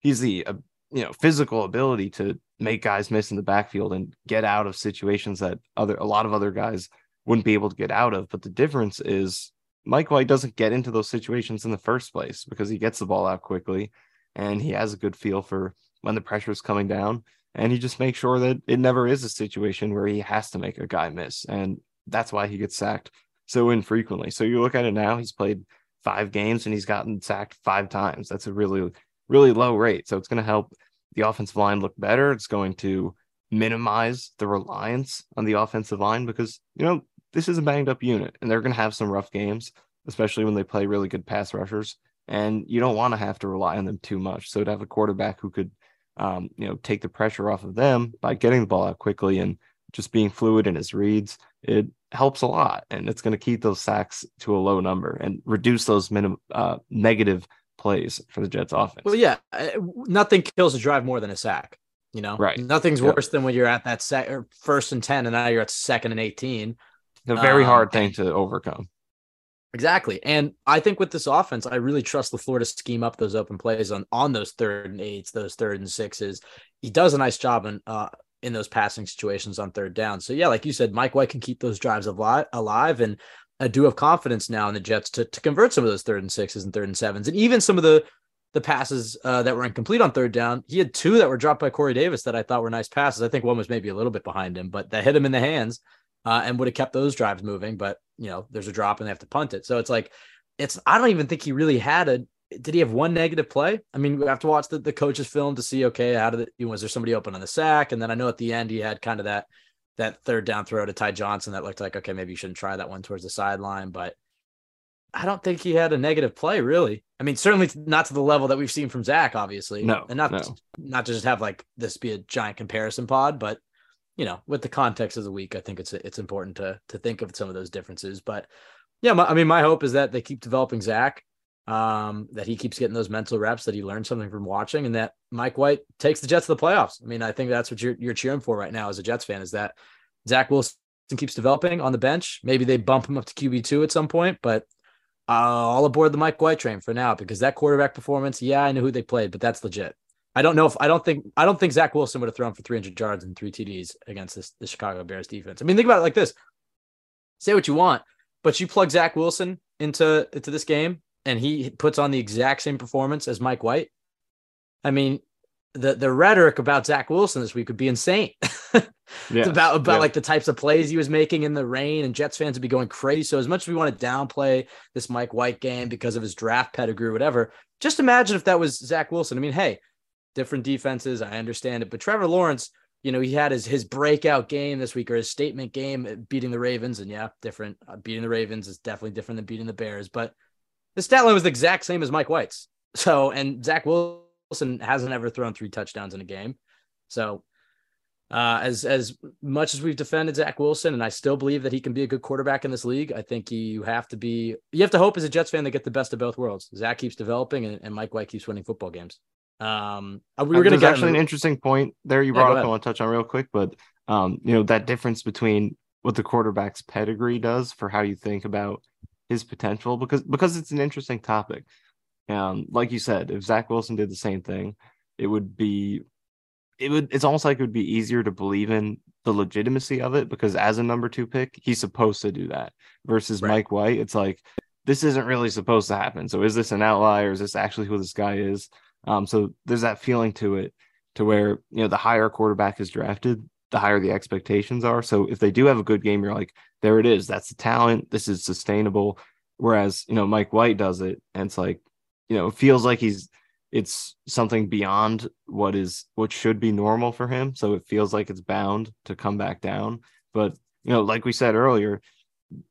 he's the uh, you know physical ability to make guys miss in the backfield and get out of situations that other a lot of other guys wouldn't be able to get out of. But the difference is Mike White doesn't get into those situations in the first place because he gets the ball out quickly and he has a good feel for when the pressure is coming down and he just makes sure that it never is a situation where he has to make a guy miss and that's why he gets sacked so infrequently. So you look at it now he's played five games and he's gotten sacked five times. That's a really really low rate. So it's going to help the offensive line look better. It's going to minimize the reliance on the offensive line because you know this is a banged up unit and they're going to have some rough games especially when they play really good pass rushers and you don't want to have to rely on them too much. So to have a quarterback who could um, you know, take the pressure off of them by getting the ball out quickly and just being fluid in his reads, it helps a lot. And it's going to keep those sacks to a low number and reduce those minimum uh, negative plays for the Jets offense. well, yeah, nothing kills a drive more than a sack. You know, Right. Nothing's Yep. worse than when you're at that sec- or first and ten, and now you're at second and eighteen. It's a very um, hard thing to overcome. Exactly. And I think with this offense, I really trust LaFleur to scheme up those open plays on on those third and eights, those third and sixes. He does a nice job in uh in those passing situations on third down. So yeah, like you said, Mike White can keep those drives alive alive. And I do have confidence now in the Jets to to convert some of those third and sixes and third and sevens. And even some of the the passes uh, that were incomplete on third down. He had two that were dropped by Corey Davis that I thought were nice passes. I think one was maybe a little bit behind him, but that hit him in the hands uh, and would have kept those drives moving. But you know, there's a drop and they have to punt it. So it's like it's I don't even think he really had a did he have one negative play? I mean, we have to watch the, the coach's film to see okay, how did it was there somebody open on the sack? And then I know at the end he had kind of that that third down throw to Ty Johnson that looked like okay, maybe you shouldn't try that one towards the sideline, but I don't think he had a negative play really. I mean, certainly not to the level that we've seen from Zach, obviously. No, and not no. not to just have like this be a giant comparison pod, but you know, with the context of the week, I think it's it's important to to think of some of those differences. But yeah, my, I mean, my hope is that they keep developing Zach, um, that he keeps getting those mental reps, that he learns something from watching, and that Mike White takes the Jets to the playoffs. I mean, I think that's what you're you're cheering for right now as a Jets fan is that Zach Wilson keeps developing on the bench. Maybe they bump him up to QB two at some point, but uh, all aboard the Mike White train for now because that quarterback performance. Yeah, I know who they played, but that's legit. I don't know if I don't think I don't think Zach Wilson would have thrown for 300 yards and three TDs against this the Chicago Bears defense. I mean, think about it like this: say what you want, but you plug Zach Wilson into into this game, and he puts on the exact same performance as Mike White. I mean, the the rhetoric about Zach Wilson this week would be insane. Yeah. It's about about Yeah. like the types of plays he was making in the rain, and Jets fans would be going crazy. So as much as we want to downplay this Mike White game because of his draft pedigree or whatever, just imagine if that was Zach Wilson. I mean, hey, different defenses, I understand it, but Trevor Lawrence, you know, he had his his breakout game this week or his statement game uh, beating the Ravens, and yeah, different. Uh, beating the Ravens is definitely different than beating the Bears, but the stat line was the exact same as Mike White's. So, and Zach Wilson hasn't ever thrown three touchdowns in a game. So, uh, as as much as we've defended Zach Wilson, and I still believe that he can be a good quarterback in this league, I think you have to be you have to hope as a Jets fan they get the best of both worlds. Zach keeps developing, and, and Mike White keeps winning football games. Um, uh, we were Uh, going to actually an interesting point there you Yeah, brought up. I want to touch on real quick, but um, you know that difference between what the quarterback's pedigree does for how you think about his potential, because because it's an interesting topic. Um, like you said, if Zach Wilson did the same thing, it would be, it would. It's almost like it would be easier to believe in the legitimacy of it because as a number two pick, he's supposed to do that. Versus Right. Mike White, it's like this isn't really supposed to happen. So is this an outlier? Is this actually who this guy is? Um, so there's that feeling to it, to where you know the higher quarterback is drafted, the higher the expectations are. So if they do have a good game, you're like, there it is. That's the talent. This is sustainable. Whereas you know Mike White does it, and it's like, you know, it feels like he's it's something beyond what is what should be normal for him. So it feels like it's bound to come back down. But you know, like we said earlier,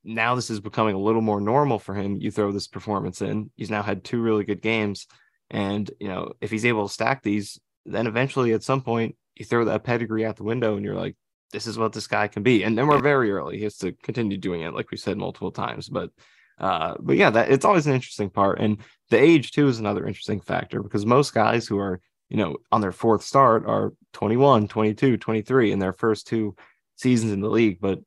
now this is becoming a little more normal for him. You throw this performance in. He's now had two really good games. And, you know, if he's able to stack these, then eventually at some point you throw that pedigree out the window and you're like, this is what this guy can be. And then we're very early. He has to continue doing it, like we said multiple times. But uh, but yeah, that it's always an interesting part. And the age too is another interesting factor because most guys who are, you know, on their fourth start are 21, 22, 23 in their first two seasons in the league. But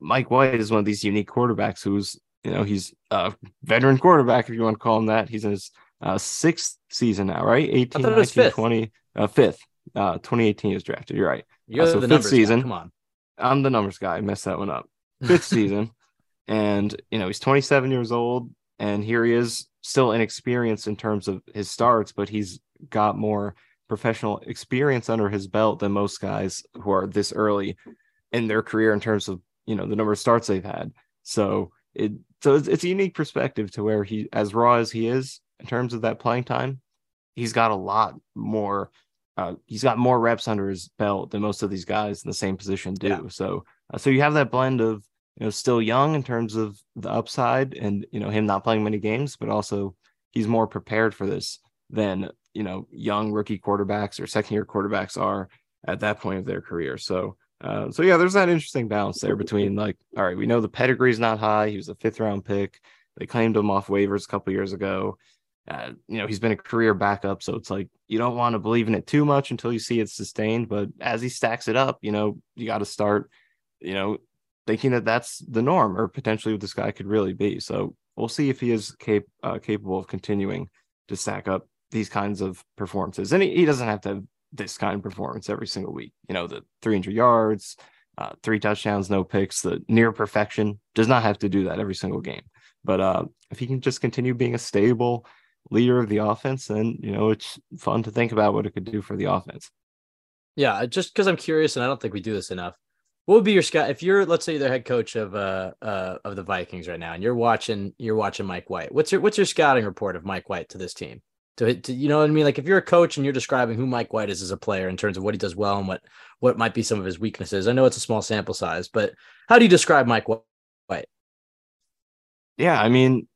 Mike White is one of these unique quarterbacks who's, you know, he's a veteran quarterback, if you want to call him that. He's in his uh, sixth season now, right? 18, 19, fifth. 20, uh, fifth. Uh, 2018 is drafted. You're right. You're uh, so fifth numbers season. Guy. Come on. I'm the numbers guy. I messed that one up. Fifth season. And, you know, he's 27 years old. And here he is, still inexperienced in terms of his starts, but he's got more professional experience under his belt than most guys who are this early in their career in terms of you know the number of starts they've had. So it so it's, it's a unique perspective to where he as raw as he is in terms of that playing time, he's got a lot more. Uh, he's got more reps under his belt than most of these guys in the same position do. Yeah. So uh, so you have that blend of you know still young in terms of the upside and you know him not playing many games, but also he's more prepared for this than you know young rookie quarterbacks or second year quarterbacks are at that point of their career. So uh, so yeah, there's that interesting balance there between like, all right, we know the pedigree's not high. He was a fifth round pick. They claimed him off waivers a couple years ago. Uh, you know, he's been a career backup, so it's like you don't want to believe in it too much until you see it sustained. But as he stacks it up, you know, you got to start, you know, thinking that that's the norm, or potentially what this guy could really be. So we'll see if he is cap- uh, capable of continuing to stack up these kinds of performances. And he, he doesn't have to have this kind of performance every single week. You know, the 300 yards, uh, three touchdowns, no picks, the near perfection does not have to do that every single game. But uh, if he can just continue being a stable leader of the offense, And, you know, it's fun to think about what it could do for the offense. Yeah, just because I'm curious, and I don't think we do this enough. What would be your scout if you're, let's say, the head coach of uh, uh of the Vikings right now, and you're watching you're watching Mike White? What's your what's your scouting report of Mike White to this team? to, to you know what I mean? Like if you're a coach and you're describing who Mike White is as a player in terms of what he does well and what what might be some of his weaknesses. I know it's a small sample size, but how do you describe Mike White? Yeah, I mean,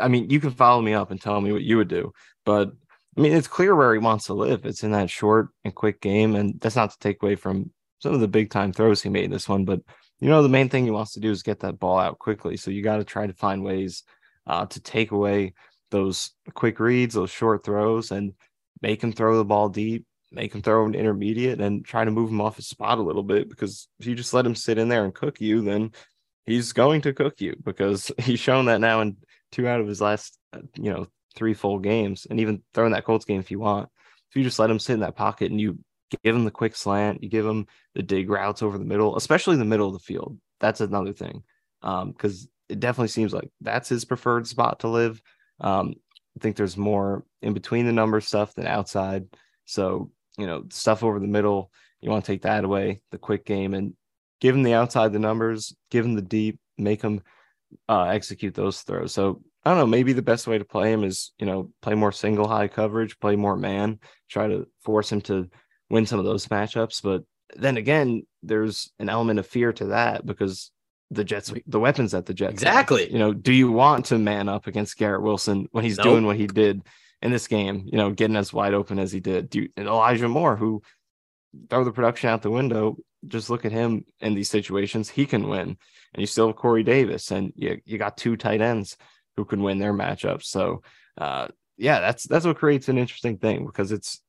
I mean, you can follow me up and tell me what you would do, but I mean, it's clear where he wants to live. It's in that short and quick game, and that's not to take away from some of the big time throws he made in this one, but you know, the main thing he wants to do is get that ball out quickly. So you got to try to find ways uh, to take away those quick reads, those short throws, and make him throw the ball deep, make him throw an intermediate, and try to move him off his spot a little bit. Because if you just let him sit in there and cook you, then he's going to cook you because he's shown that now in two out of his last, uh, you know, three full games, and even throwing that Colts game if you want. If you just let him sit in that pocket and you give him the quick slant, you give him the dig routes over the middle, especially the middle of the field. That's another thing. Um, because it definitely seems like that's his preferred spot to live. Um, I think there's more in between the number stuff than outside. So, you know, stuff over the middle, you want to take that away, the quick game, and give him the outside the numbers, give him the deep, make them uh, execute those throws. So, I don't know, maybe the best way to play him is, you know, play more single high coverage, play more man, try to force him to win some of those matchups. But then again, there's an element of fear to that because the Jets, the weapons that the Jets. Exactly. Have. You know, do you want to man up against Garrett Wilson when he's nope. doing what he did in this game? You know, getting as wide open as he did. Do you, and Elijah Moore, who throw the production out the window, just look at him in these situations. He can win, and you still have Corey Davis, and you you got two tight ends who can win their matchups. So, uh, yeah, that's that's what creates an interesting thing because it's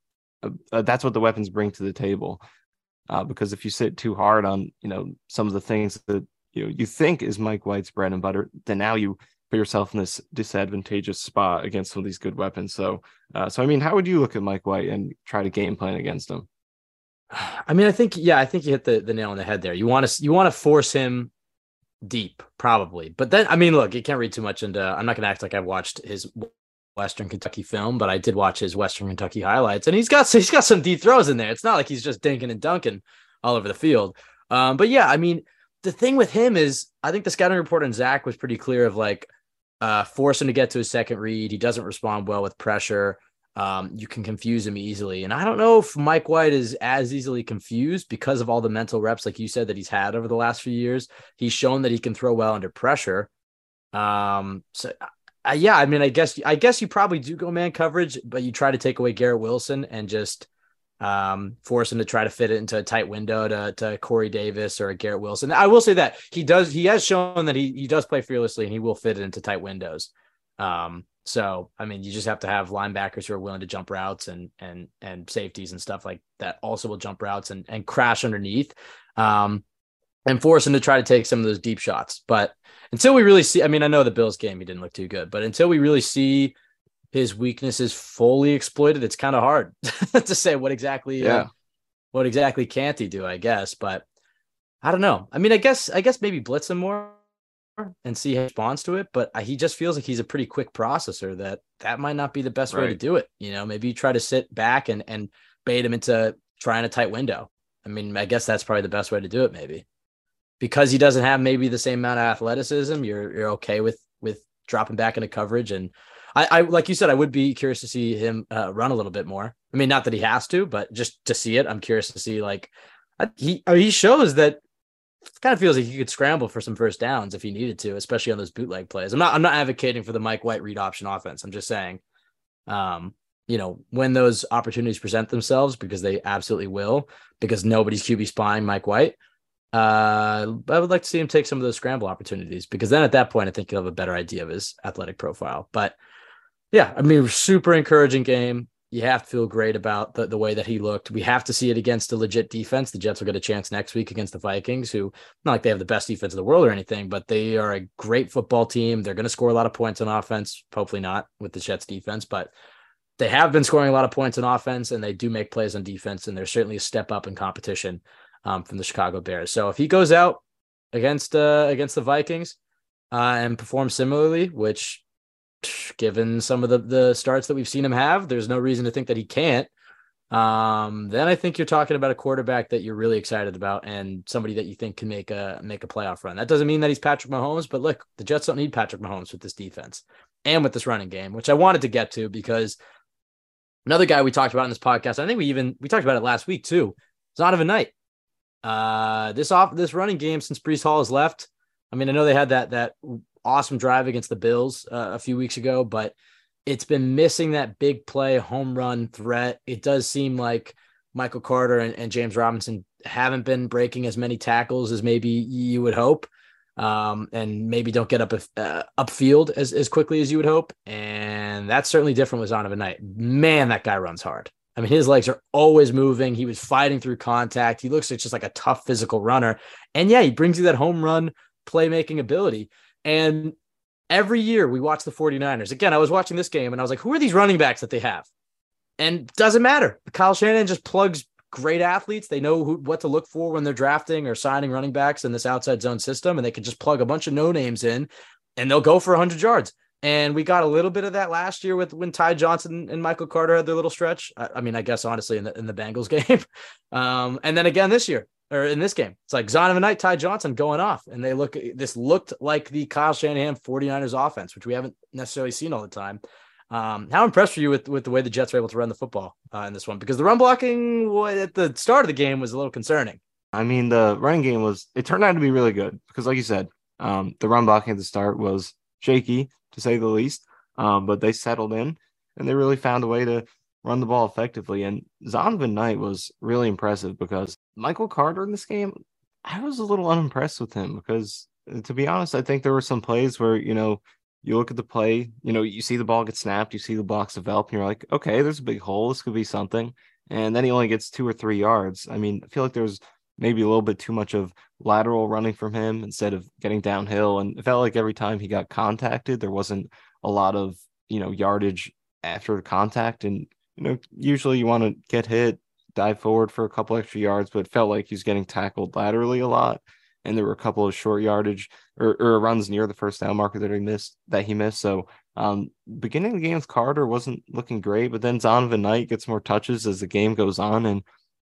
uh, uh, that's what the weapons bring to the table. Uh, because if you sit too hard on you know some of the things that you know, you think is Mike White's bread and butter, then now you put yourself in this disadvantageous spot against some of these good weapons. So, uh, so I mean, how would you look at Mike White and try to game plan against him? I mean, I think yeah, I think you hit the, the nail on the head there. You want to you want to force him deep, probably, but then I mean, look, you can't read too much into. I'm not going to act like I've watched his Western Kentucky film, but I did watch his Western Kentucky highlights, and he's got he's got some deep throws in there. It's not like he's just dinking and dunking all over the field. Um, but yeah, I mean, the thing with him is, I think the scouting report on Zach was pretty clear of like uh, force him to get to his second read. He doesn't respond well with pressure. Um, you can confuse him easily. And I don't know if Mike White is as easily confused because of all the mental reps, like you said, that he's had over the last few years. He's shown that he can throw well under pressure. Um, so uh, yeah, I mean, I guess I guess you probably do go man coverage, but you try to take away Garrett Wilson and just um, force him to try to fit it into a tight window to, to Corey Davis or Garrett Wilson. I will say that he does he has shown that he he does play fearlessly and he will fit it into tight windows. Um, so I mean, you just have to have linebackers who are willing to jump routes and and and safeties and stuff like that also will jump routes and and crash underneath, um, and force him to try to take some of those deep shots. But until we really see, I mean, I know the Bills game he didn't look too good, but until we really see his weaknesses fully exploited, it's kind of hard to say what exactly, uh, yeah, uh, what exactly can't he do? I guess, but I don't know. I mean, I guess I guess maybe blitz him more and see how he responds to it. But he just feels like he's a pretty quick processor. That that might not be the best right. way to do it. You know, maybe you try to sit back and and bait him into trying a tight window. I mean, I guess that's probably the best way to do it. Maybe because he doesn't have maybe the same amount of athleticism. You're you're okay with with dropping back into coverage and. I, I like you said, I would be curious to see him uh, run a little bit more. I mean, not that he has to, but just to see it, I'm curious to see like he he shows that kind of feels like you could scramble for some first downs if you needed to, especially on those bootleg plays. I'm not I'm not advocating for the Mike White read option offense. I'm just saying, um, you know, when those opportunities present themselves, because they absolutely will, because nobody's QB spying Mike White. Uh, I would like to see him take some of those scramble opportunities because then at that point, I think you'll have a better idea of his athletic profile. But yeah, I mean, super encouraging game you have to feel great about the, the way that he looked. We have to see it against a legit defense. The Jets will get a chance next week against the Vikings, who not like they have the best defense in the world or anything, but they are a great football team. They're going to score a lot of points on offense. Hopefully not with the Jets defense, but they have been scoring a lot of points on offense and they do make plays on defense. And there's certainly a step up in competition um, from the Chicago Bears. So if he goes out against uh, against the Vikings uh, and performs similarly, which given some of the the starts that we've seen him have, there's no reason to think that he can't. Um, then I think you're talking about a quarterback that you're really excited about and somebody that you think can make a make a playoff run. That doesn't mean that he's Patrick Mahomes, but look, the Jets don't need Patrick Mahomes with this defense and with this running game, which I wanted to get to because another guy we talked about in this podcast, I think we even we talked about it last week too. Zonovan Knight. Uh, this off this running game since Breece Hall has left. I mean, I know they had that that awesome drive against the Bills uh, a few weeks ago, but it's been missing that big play home run threat. It does seem like Michael Carter and, and James Robinson haven't been breaking as many tackles as maybe you would hope. Um, and maybe don't get up uh, upfield as, as quickly as you would hope. And that's certainly different with Zonovan Knight. Man, that guy runs hard. I mean, his legs are always moving. He was fighting through contact. He looks like just like a tough physical runner. And yeah, he brings you that home run playmaking ability. And every year we watch the 49ers. Again, I was watching this game and I was like, who are these running backs that they have? And doesn't matter. Kyle Shanahan just plugs great athletes. They know who, what to look for when they're drafting or signing running backs in this outside zone system, and they can just plug a bunch of no names in, and they'll go for 100 yards. And we got a little bit of that last year with when Ty Johnson and Michael Carter had their little stretch. I, I mean, I guess honestly in the in the Bengals game, um, and then again this year or in this game. It's like Zonovan Knight, Ty Johnson going off. And they look, this looked like the Kyle Shanahan 49ers offense, which we haven't necessarily seen all the time. Um, how impressed were you with, with the way the Jets were able to run the football uh, in this one? Because the run blocking at the start of the game was a little concerning. I mean, the running game was, it turned out to be really good because, like you said, um, the run blocking at the start was shaky to say the least. Um, but they settled in and they really found a way to run the ball effectively. And Zonovan Knight was really impressive because Michael Carter in this game, I was a little unimpressed with him because, uh, to be honest, I think there were some plays where, you know, you look at the play, you know, you see the ball get snapped, you see the blocks develop, and you're like, okay, there's a big hole. This could be something. And then he only gets two or three yards. I mean, I feel like there's maybe a little bit too much of lateral running from him instead of getting downhill. And it felt like every time he got contacted, there wasn't a lot of, you know, yardage after contact. And you know, usually you want to get hit, dive forward for a couple extra yards, but it felt like he's getting tackled laterally a lot. And there were a couple of short yardage or, or runs near the first down marker that he missed that he missed. So um beginning of the game with Carter wasn't looking great, but then Zonovan Knight gets more touches as the game goes on and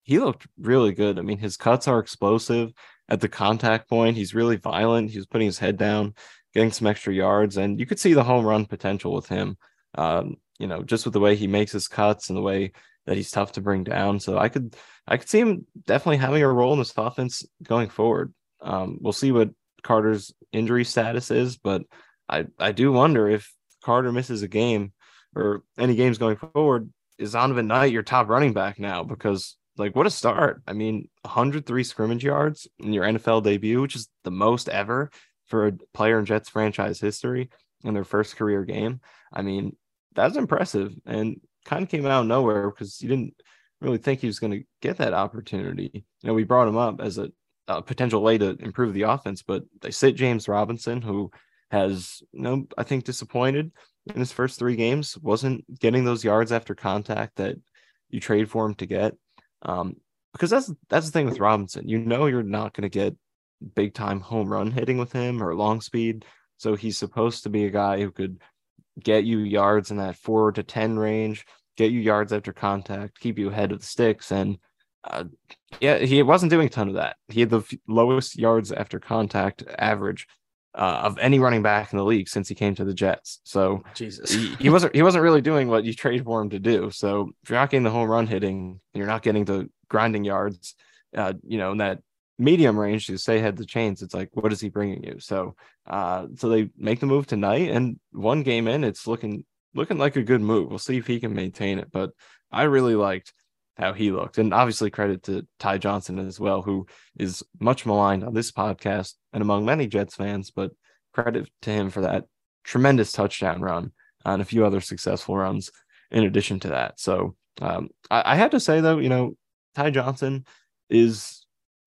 he looked really good. I mean, his cuts are explosive at the contact point. He's really violent. He was putting his head down, getting some extra yards, and you could see the home run potential with him. Um, you know, just with the way he makes his cuts and the way that he's tough to bring down. So I could I could see him definitely having a role in this offense going forward. Um, we'll see what Carter's injury status is, but I I do wonder if Carter misses a game or any games going forward, is Zonovan Knight your top running back now? Because like what a start. I mean, 103 scrimmage yards in your NFL debut, which is the most ever for a player in Jets franchise history in their first career game. I mean, that's impressive and kind of came out of nowhere because you didn't really think he was going to get that opportunity. You know, we brought him up as a, a, potential way to improve the offense, but they sit James Robinson, who has, you know, I think disappointed in his first three games, wasn't getting those yards after contact that you trade for him to get. Um, because that's that's the thing with Robinson. You know you're not going to get big time home run hitting with him or long speed. So he's supposed to be a guy who could get you yards in that four to 10 range, get you yards after contact, keep you ahead of the sticks. And uh, yeah, he wasn't doing a ton of that. He had the f- lowest yards after contact average uh, of any running back in the league since he came to the Jets. So Jesus, he, he, wasn't he wasn't really doing what you trade for him to do. So if you're not getting the home run hitting, you're not getting the grinding yards, uh, you know, in that medium range to say head the chains. It's like, what is he bringing you? So, uh, so they make the move tonight, and one game in, it's looking looking like a good move. We'll see if he can maintain it. But I really liked how he looked, and obviously credit to Ty Johnson as well, who is much maligned on this podcast and among many Jets fans. But credit to him for that tremendous touchdown run and a few other successful runs in addition to that. So um, I, I had to say though, you know, Ty Johnson is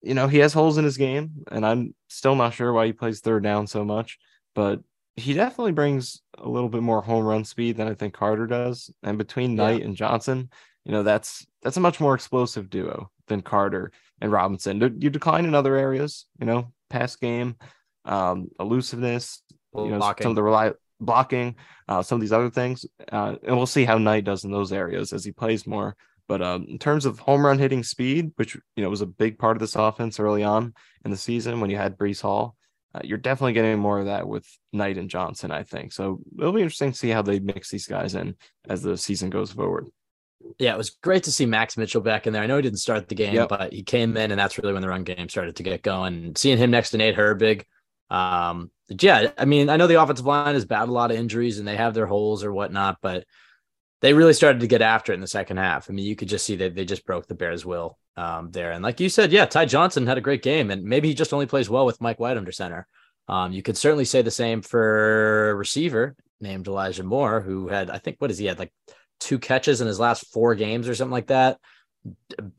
you know, he has holes in his game, and I'm still not sure why he plays third down so much, but he definitely brings a little bit more home run speed than I think Carter does. And between Knight yeah. and Johnson, you know, that's that's a much more explosive duo than Carter and Robinson. You decline in other areas, you know, pass game, um, elusiveness, you know, blocking. some of the rely blocking, uh, some of these other things, uh, and we'll see how Knight does in those areas as he plays more. But um, in terms of home run hitting speed, which you know was a big part of this offense early on in the season when you had Breece Hall, uh, you're definitely getting more of that with Knight and Johnson. I think so. It'll be interesting to see how they mix these guys in as the season goes forward. Yeah, it was great to see Max Mitchell back in there. I know he didn't start the game, yep. but he came in, and that's really when the run game started to get going. Seeing him next to Nate Herbig, um, yeah, I mean, I know the offensive line has battled a lot of injuries and they have their holes or whatnot, but they really started to get after it in the second half. I mean, you could just see that they just broke the Bears' will um, there. And like you said, yeah, Ty Johnson had a great game, and maybe he just only plays well with Mike White under center. Um, you could certainly say the same for receiver named Elijah Moore, who had, I think, what is he had like two catches in his last four games or something like that.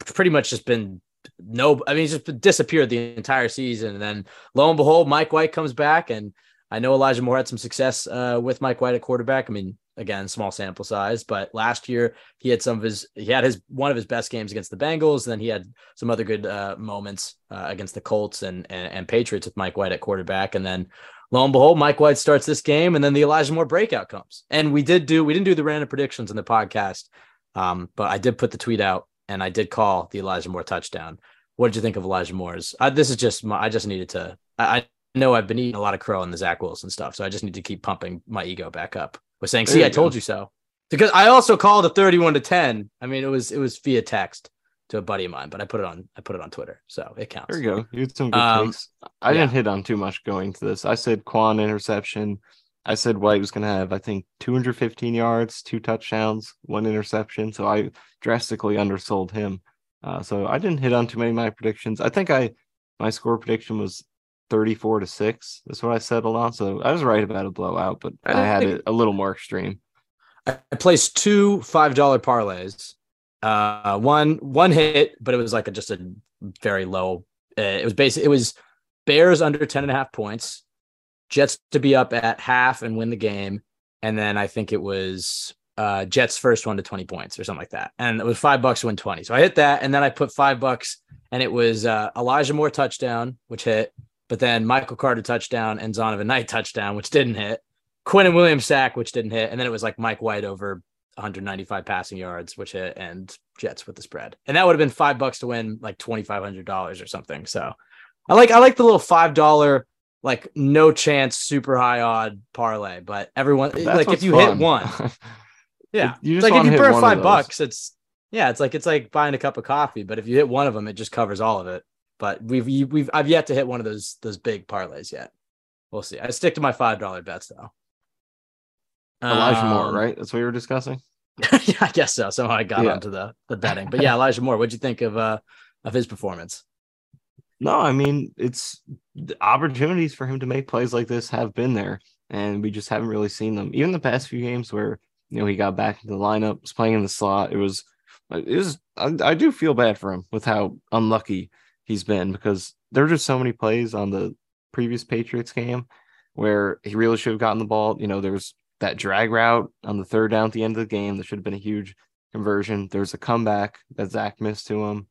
Pretty much just been no, I mean, he's just disappeared the entire season. And then lo and behold, Mike White comes back. And I know Elijah Moore had some success uh, with Mike White at quarterback. I mean, again small sample size but last year he had some of his he had his one of his best games against the bengals and then he had some other good uh, moments uh, against the colts and, and, and patriots with mike white at quarterback. And then lo and behold mike white starts this game and then the elijah moore breakout comes. And we did do we didn't do the random predictions in the podcast um, but i did put the tweet out and i did call the elijah moore touchdown. What did you think of elijah moore's? I, this is just my, i just needed to I, I know I've been eating a lot of crow in the Zach Wilson stuff, so I just need to keep pumping my ego back up was saying, "See, I told you so." Because I also called a 31 to 10. I mean, it was it was via text to a buddy of mine, but I put it on I put it on Twitter, so it counts. There you go. You had some good um, takes. I yeah. didn't hit on too much going to this. I said Kwon interception. I said White was going to have, I think, 215 yards, two touchdowns, one interception. So I drastically undersold him. Uh, so I didn't hit on too many of my predictions. I think I my score prediction was 34 to 6. That's what I settled on. So I was right about a blowout, but I, I had it a little more extreme. I placed two five dollar parlays. Uh, one one hit, but it was like a, just a very low. Uh, it was basically it was Bears under 10 and a half points, Jets to be up at half and win the game, and then I think it was uh, Jets first one to 20 points or something like that. And it was five bucks to win 20. So I hit that, and then I put five bucks, and it was uh, Elijah Moore touchdown, which hit, but then Michael Carter touchdown and Zonovan Knight touchdown, which didn't hit. Quinnen Williams sack, which didn't hit. And then it was like Mike White over 195 passing yards, which hit, and Jets with the spread. And that would have been five bucks to win like $2,500 or something. So I like, I like the little $5, like no chance, super high odd parlay, but everyone, That's like if you fun. hit one, Yeah, You just like if you burn five bucks, it's yeah, it's like it's like buying a cup of coffee. But if you hit one of them, it just covers all of it. But we've we've I've yet to hit one of those those big parlays yet. We'll see. I stick to my five dollar bets though. Elijah Moore, Um, right? That's what you were discussing. yeah, I guess so. Somehow I got Yeah. onto the the betting, but yeah, Elijah Moore. What'd you think of uh of his performance? No, I mean it's the opportunities for him to make plays like this have been there, and we just haven't really seen them. Even the past few games where you know he got back into the lineup, was playing in the slot, it was it was I, I do feel bad for him with how unlucky he's been because there were just so many plays on the previous Patriots game where he really should have gotten the ball. You know, there was that drag route on the third down at the end of the game that should have been a huge conversion. There's a comeback that Zach missed to him.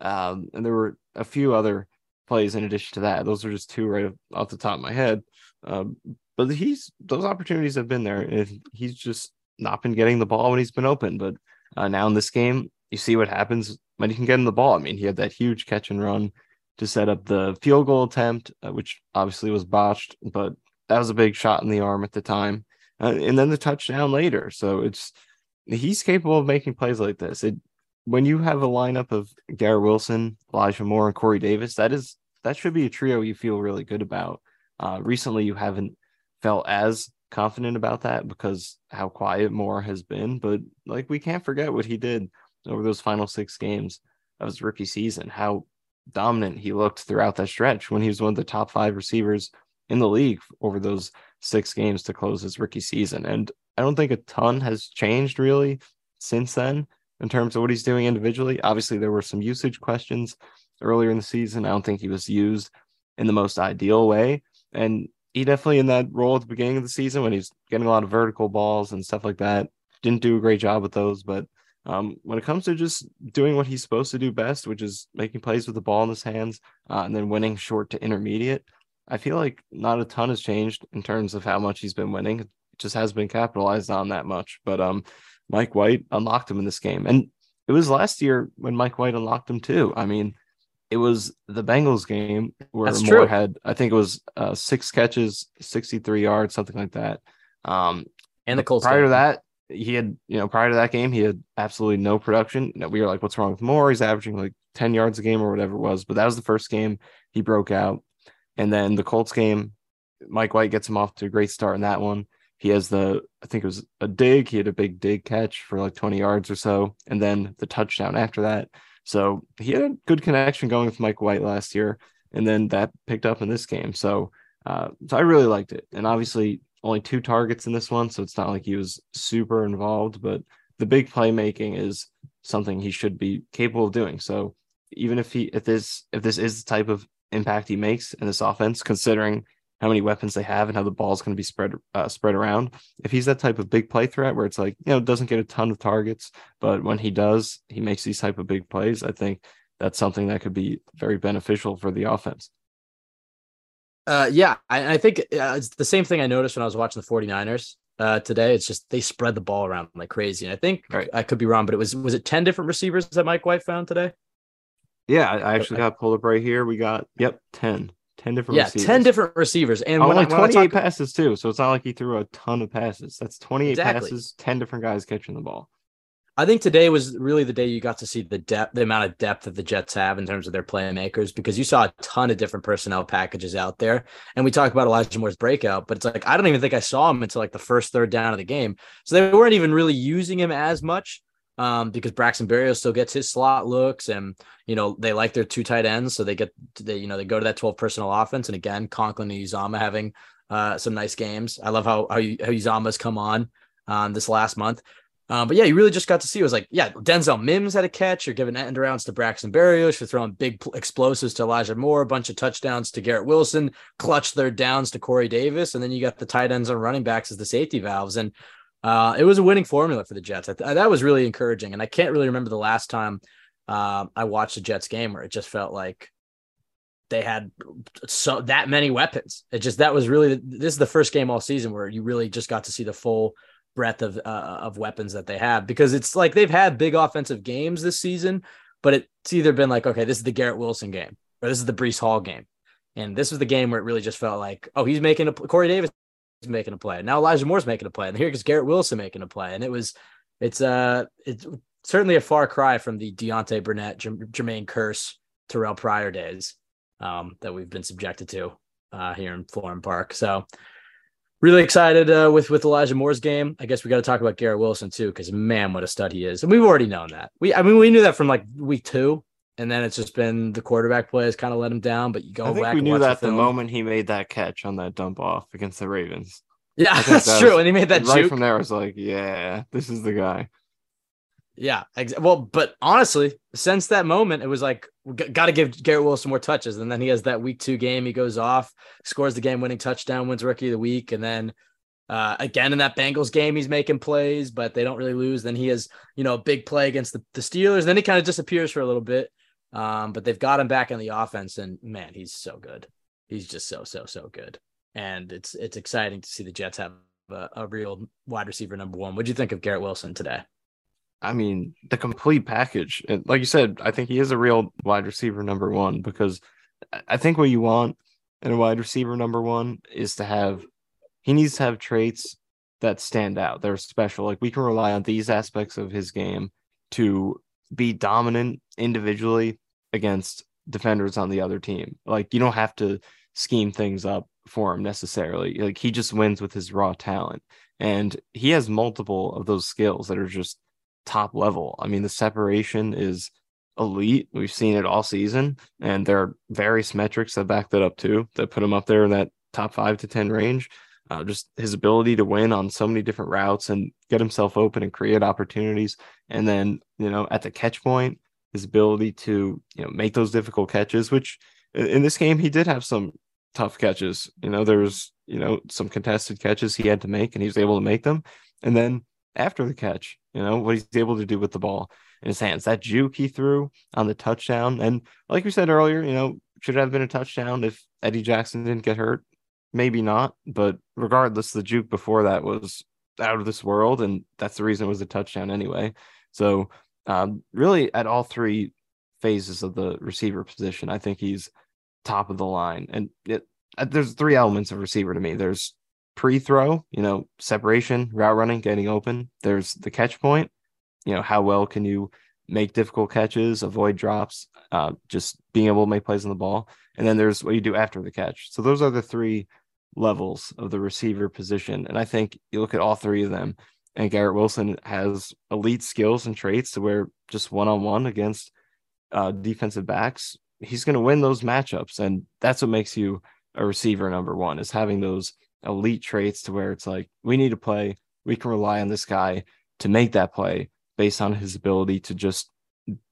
Um, and there were a few other plays in addition to that. Those are just two right off the top of my head. Um, but he's those opportunities have been there, and he's just not been getting the ball when he's been open. But uh, now in this game, you see what happens when he can get in the ball. I mean, he had that huge catch and run to set up the field goal attempt, uh, which obviously was botched, but that was a big shot in the arm at the time. Uh, and then the touchdown later. So it's he's capable of making plays like this. It when you have a lineup of Garrett Wilson, Elijah Moore, and Corey Davis, that is that should be a trio you feel really good about. Uh, recently, you haven't felt as confident about that because how quiet Moore has been, but like we can't forget what he did over those final six games of his rookie season. How dominant he looked throughout that stretch when he was one of the top five receivers in the league over those six games to close his rookie season. And I don't think a ton has changed really since then in terms of what he's doing individually. Obviously, there were some usage questions earlier in the season. I don't think he was used in the most ideal way. And he definitely in that role at the beginning of the season when he's getting a lot of vertical balls and stuff like that. Didn't do a great job with those, but um, when it comes to just doing what he's supposed to do best, which is making plays with the ball in his hands uh, and then winning short to intermediate, I feel like not a ton has changed in terms of how much he's been winning. It just has been capitalized on that much. But um, Mike White unlocked him in this game, and it was last year when Mike White unlocked him too. I mean, it was the Bengals game where That's Moore true. had, I think it was uh, six catches, sixty-three yards, something like that. Um, And the Colts prior game. to that, he had, you know, prior to that game, he had absolutely no production. We were like, what's wrong with Moore? He's averaging like 10 yards a game or whatever it was. But that was the first game he broke out. And then the Colts game, Mike White gets him off to a great start in that one. He has the, I think it was a dig. He had a big dig catch for like 20 yards or so. And then the touchdown after that. So he had a good connection going with Mike White last year. And then that picked up in this game. So, uh, so I really liked it. And obviously, only two targets in this one, so it's not like he was super involved, but the big playmaking is something he should be capable of doing. So even if he if this if this is the type of impact he makes in this offense, considering how many weapons they have and how the ball is going to be spread uh, spread around, if he's that type of big play threat where it's like you know doesn't get a ton of targets, but when he does, he makes these type of big plays. I think that's something that could be very beneficial for the offense. Uh, yeah, I, I think uh, it's the same thing I noticed when I was watching the 49ers uh, today. It's just they spread the ball around like crazy. And I think Right. I could be wrong, but it was was it 10 different receivers that Mike White found today? Yeah, I actually got pulled up right here. We got yep 10, 10 different Yeah, receivers. 10 different receivers. And Oh, when, when 28 talk, passes too. So it's not like he threw a ton of passes. That's 28 Exactly. passes, 10 different guys catching the ball. I think today was really the day you got to see the depth, the amount of depth that the Jets have in terms of their playmakers, because you saw a ton of different personnel packages out there. And we talk about Elijah Moore's breakout, but it's like I don't even think I saw him until like the first third down of the game. So they weren't even really using him as much um, because Braxton Berrios still gets his slot looks, and you know they like their two tight ends, so they get they you know they go to that twelve personnel offense. And again, Conklin and Uzomah having uh, some nice games. I love how how, how Uzomah's come on um, this last month. Um, but yeah, you really just got to see. It was like, yeah, Denzel Mims had a catch. You're giving end arounds to Braxton Berrios. You're throwing big pl- explosives to Elijah Moore, a bunch of touchdowns to Garrett Wilson, clutch third downs to Corey Davis, and then you got the tight ends and running backs as the safety valves. And uh, it was a winning formula for the Jets. I th- that was really encouraging. And I can't really remember the last time uh, I watched a Jets game where it just felt like they had so that many weapons. It just that was really this is the first game all season where you really just got to see the full breadth of uh, of weapons that they have because it's like they've had big offensive games this season, but it's either been like okay, this is the Garrett Wilson game or this is the Breece Hall game, and this was the game where it really just felt like oh he's making a Corey Davis is making a play. Now Elijah Moore's making a play and here is Garrett Wilson making a play. And it was it's uh it's certainly a far cry from the Deontay Burnett, Jermaine Kearse, Terrell Pryor days um, that we've been subjected to uh, here in Florham Park. So really excited uh, with with Elijah Moore's game. I guess we got to talk about Garrett Wilson too, because man, what a stud he is, and we've already known that. We I mean we knew that from like week two, and then it's just been the quarterback play has kind of let him down. But you go I think back. we knew that the, the, moment he made that catch on that dump off against the Ravens. Yeah, that's that true. Was, and he made that right juke. from there. I was like, yeah, this is the guy. Yeah, ex- well, but honestly, since that moment, it was like got to give Garrett Wilson more touches, and then he has that week two game. He goes off, scores the game-winning touchdown, wins Rookie of the Week, and then uh, again in that Bengals game, he's making plays, but they don't really lose. Then he has you know a big play against the, the Steelers. Then he kind of disappears for a little bit, um, but they've got him back in the offense, and man, he's so good. He's just so so so good, and it's it's exciting to see the Jets have a, a real wide receiver number one. What do you think of Garrett Wilson today? I mean, the complete package. And like you said, I think he is a real wide receiver number one because I think what you want in a wide receiver number one is to have he needs to have traits that stand out. They're special. Like we can rely on these aspects of his game to be dominant individually against defenders on the other team. Like you don't have to scheme things up for him necessarily. Like he just wins with his raw talent. And he has multiple of those skills that are just top level. I mean, the separation is elite. We've seen it all season, and there are various metrics that back that up too, that put him up there in that top five to 10 range. Uh, just his ability to win on so many different routes and get himself open and create opportunities. And then, you know, at the catch point, his ability to, you know, make those difficult catches, which in this game, he did have some tough catches. You know, there was, you know, some contested catches he had to make and he was able to make them. And then after the catch, you know, what he's able to do with the ball in his hands. That juke he threw on the touchdown. And like we said earlier, you know, should have been a touchdown if Eddie Jackson didn't get hurt. Maybe not, but regardless, the juke before that was out of this world, and that's the reason it was a touchdown anyway. So, um, really, at all three phases of the receiver position, I think he's top of the line. And it, uh, there's three elements of receiver to me. There's pre-throw, you know, separation, route running, getting open. There's the catch point. You know, how well can you make difficult catches, avoid drops, uh, just being able to make plays on the ball. And then there's what you do after the catch. So those are the three levels of the receiver position. And I think you look at all three of them, and Garrett Wilson has elite skills and traits to where just one on one against uh, defensive backs, he's going to win those matchups. And that's what makes you a receiver number one is having those elite traits to where it's like we need to play. We can rely on this guy to make that play based on his ability to just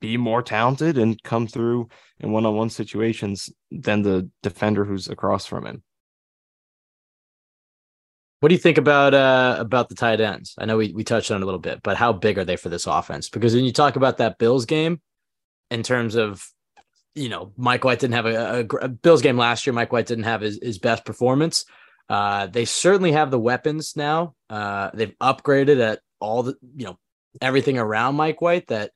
be more talented and come through in one-on-one situations than the defender who's across from him. What do you think about uh about the tight ends? I know we, we touched on it a little bit, but how big are they for this offense? Because when you talk about that Bills game, in terms of you know Mike White didn't have a, a, a Bills game last year. Mike White didn't have his, his best performance. Uh, they certainly have the weapons now. Uh, they've upgraded at all the, you know, everything around Mike White that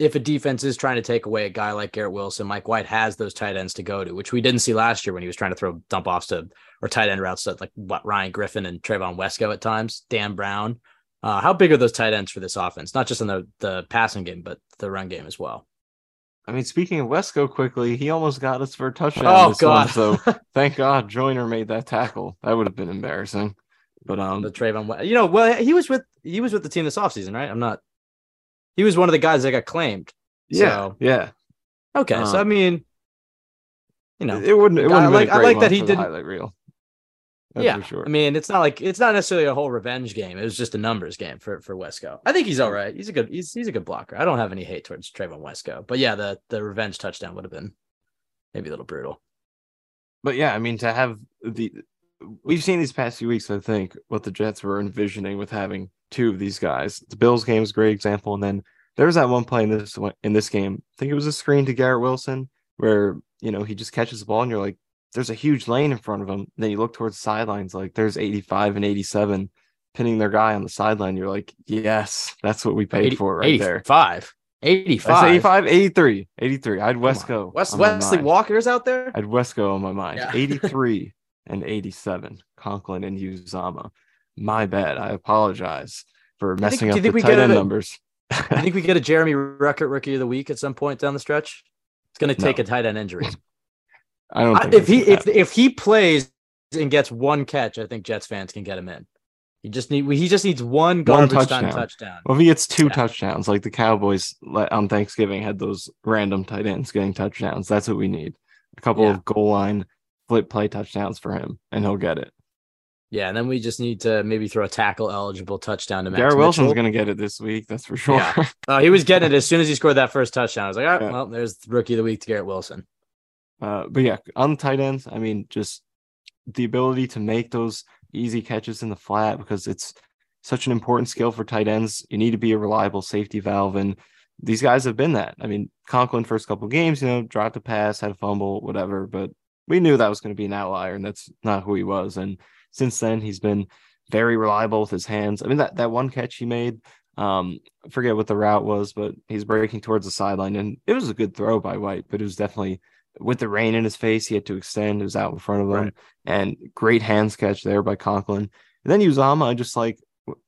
if a defense is trying to take away a guy like Garrett Wilson, Mike White has those tight ends to go to, which we didn't see last year when he was trying to throw dump offs to or tight end routes to like what Ryan Griffin and Trevon Wesco at times, Dan Brown. Uh, how big are those tight ends for this offense? Not just in the the passing game, but the run game as well. I mean, speaking of Wesco quickly, he almost got us for a touchdown. Oh God! One, so thank God Joyner made that tackle. That would have been embarrassing. But um, the Trevon, you know, well, he was with he was with the team this offseason, right? I'm not. He was one of the guys that got claimed. Yeah, so. yeah. Okay, um, so I mean, you know, it wouldn't. It wouldn't I like. I like that he didn't highlight reel. Yeah, sure. I mean, it's not like it's not necessarily a whole revenge game. It was just a numbers game for for Wesco. I think he's all right. He's a good he's he's a good blocker. I don't have any hate towards Trevon Wesco, but yeah, the the revenge touchdown would have been maybe a little brutal. But yeah, I mean, to have the we've seen these past few weeks. I think what the Jets were envisioning with having two of these guys. The Bills game is a great example, and then there was that one play in this in this game. I think it was a screen to Garrett Wilson where you know he just catches the ball, and you're like, there's a huge lane in front of them. Then you look towards the sidelines, like there's 85 and 87 pinning their guy on the sideline. You're like, yes, that's what we paid 80, for right 85. there. 85. 85. 85, 83, 83. I had Wesco. West, Wesley Walker's out there. I had Wesco on my mind. Yeah. 83 and 87. Conklin and Uzomah. My bad. I apologize. for messing you up the tight end it- numbers. I think we get a Jeremy Ruckert rookie of the week at some point down the stretch. It's going to take No. a tight end injury. I don't if he if if he plays and gets one catch, I think Jets fans can get him in. He just need he just needs one garbage time touchdown. touchdown. Well, if he gets two Yeah. touchdowns, like the Cowboys on Thanksgiving had those random tight ends getting touchdowns, that's what we need. A couple Yeah. of goal line flip play touchdowns for him, and he'll get it. Yeah, and then we just need to maybe throw a tackle eligible touchdown to Max Garrett Wilson's going to get it this week, that's for sure. Yeah. Uh, he was getting it as soon as he scored that first touchdown. I was like, all right, Yeah. well, there's rookie of the week to Garrett Wilson. Uh, but yeah, on tight ends, I mean, just the ability to make those easy catches in the flat because it's such an important skill for tight ends. You need to be a reliable safety valve, and these guys have been that. I mean, Conklin first couple games, you know, dropped a pass, had a fumble, whatever, but we knew that was going to be an outlier, and that's not who he was. And since then, he's been very reliable with his hands. I mean, that that one catch he made. Um, forget what the route was, but he's breaking towards the sideline, and it was a good throw by White, but it was definitely with the rain in his face, he had to extend. It was out in front of him, Right. and great hands catch there by Conklin. And then Uzomah, just like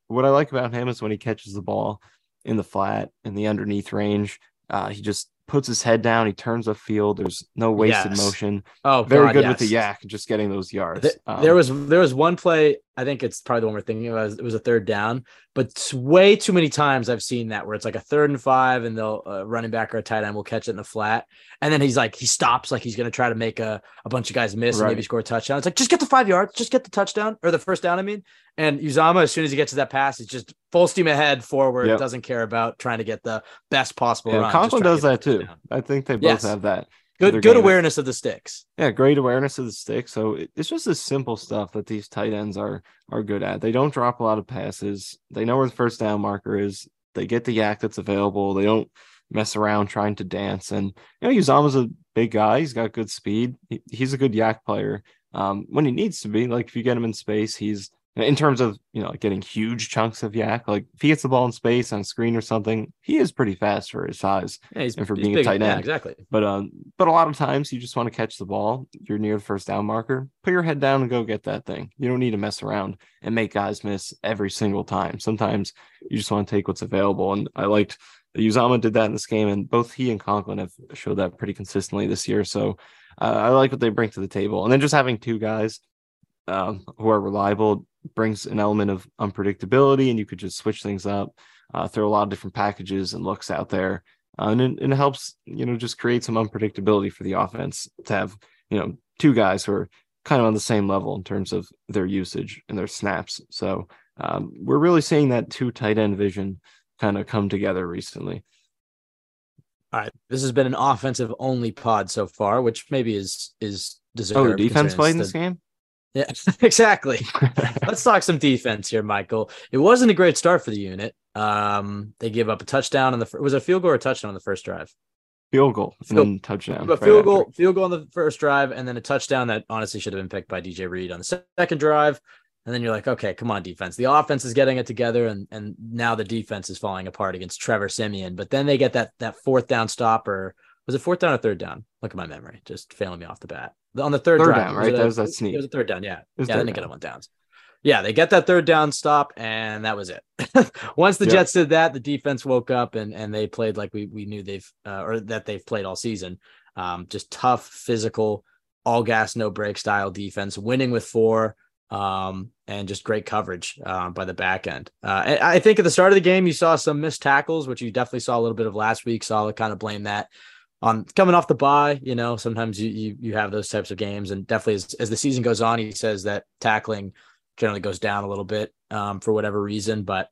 what I like about him is when he catches the ball in the flat in the underneath range, uh, he just puts his head down. He turns upfield. There's no wasted Yes. motion. Oh, Very God, good with the YAC, just getting those yards. Um, there was there was one play. I think it's probably the one we're thinking of. It was a third down, but way too many times I've seen that where it's like a third and five, and they'll uh, running back or a tight end will catch it in the flat, and then he's like he stops like he's gonna try to make a, a bunch of guys miss and maybe score a touchdown. It's like just get the five yards, just get the touchdown or the first down. I mean, and Uzomah as soon as he gets to that pass, he's just full steam ahead forward. Yep. Doesn't care about trying to get the best possible. yeah, Conklin does that too. I think they both Yes. have that. Good good awareness of the sticks. Yeah, great awareness of the stick. So it- it's just this simple stuff that these tight ends are are good at. They don't drop a lot of passes. They know where the first down marker is. They get the YAC that's available. They don't mess around trying to dance. And you know, Uzomah's a big guy. He's got good speed. He, he's a good YAC player um, when he needs to be. Like if you get him in space, he's in terms of you know getting huge chunks of YAC. Like if he gets the ball in space on screen or something, he is pretty fast for his size. Yeah, And for being a big. tight Yeah, end. exactly. But um, but a lot of times you just want to catch the ball. You're near the first down marker. Put your head down and go get that thing. You don't need to mess around and make guys miss every single time. Sometimes you just want to take what's available. And I liked that Uzomah did that in this game, and both he and Conklin have showed that pretty consistently this year. So uh, I like what they bring to the table. And then just having two guys um, who are reliable brings an element of unpredictability, and you could just switch things up, uh, throw a lot of different packages and looks out there. Uh, and it, it helps, you know, just create some unpredictability for the offense to have, you know, two guys who are kind of on the same level in terms of their usage and their snaps. So um, we're really seeing that two tight end vision kind of come together recently. All right, this has been an offensive only pod so far, which maybe is is deserved. Oh, the defense played in this the- game? Yeah, exactly. Let's talk some defense here, Michael. It wasn't a great start for the unit. Um, they gave up a touchdown on the fir- was it a field goal or a touchdown on the first drive? Field goal and Field- then touchdown. a right field after. goal, field goal on the first drive, and then a touchdown that honestly should have been picked by DJ Reed on the second drive. And then you're like, okay, come on, defense. The offense is getting it together, and and now the defense is falling apart against Trevor Siemian. But then they get that that fourth down stopper. was it fourth down or third down? Look at my memory, just failing me off the bat. On the third, Third drive, down, right? That was that sneak. It was a third down, yeah. Yeah, then they it one downs. Yeah, they get that third down stop, and that was it. Once the. Jets did that, the defense woke up and and they played like we we knew they've uh, or that they've played all season. Um, just tough, physical, all gas, no brake style defense, winning with four, um, and just great coverage uh, by the back end. Uh, I think at the start of the game, you saw some missed tackles, which you definitely saw a little bit of last week. So I'll kind of blame that on coming off the bye. You know, sometimes you you, you have those types of games, and definitely as, as the season goes on, he says that tackling generally goes down a little bit um, for whatever reason, but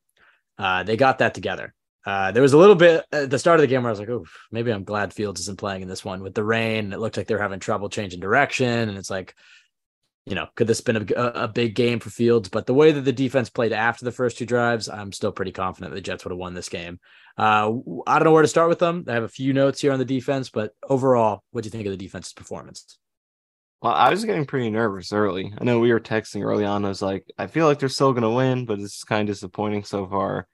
uh, they got that together. Uh, there was a little bit at the start of the game where I was like, oh, maybe I'm glad Fields isn't playing in this one with the rain. It looked like they're having trouble changing direction. And it's like, you know, could this been a, a big game for Fields? But the way that the defense played after the first two drives, I'm still pretty confident the Jets would have won this game. Uh, I don't know where to start with them. I have a few notes here on the defense, but overall, what do you think of the defense's performance? Well, I was getting pretty nervous early. I know we were texting early on. I was like, I feel like they're still going to win, but it's kind of disappointing so far.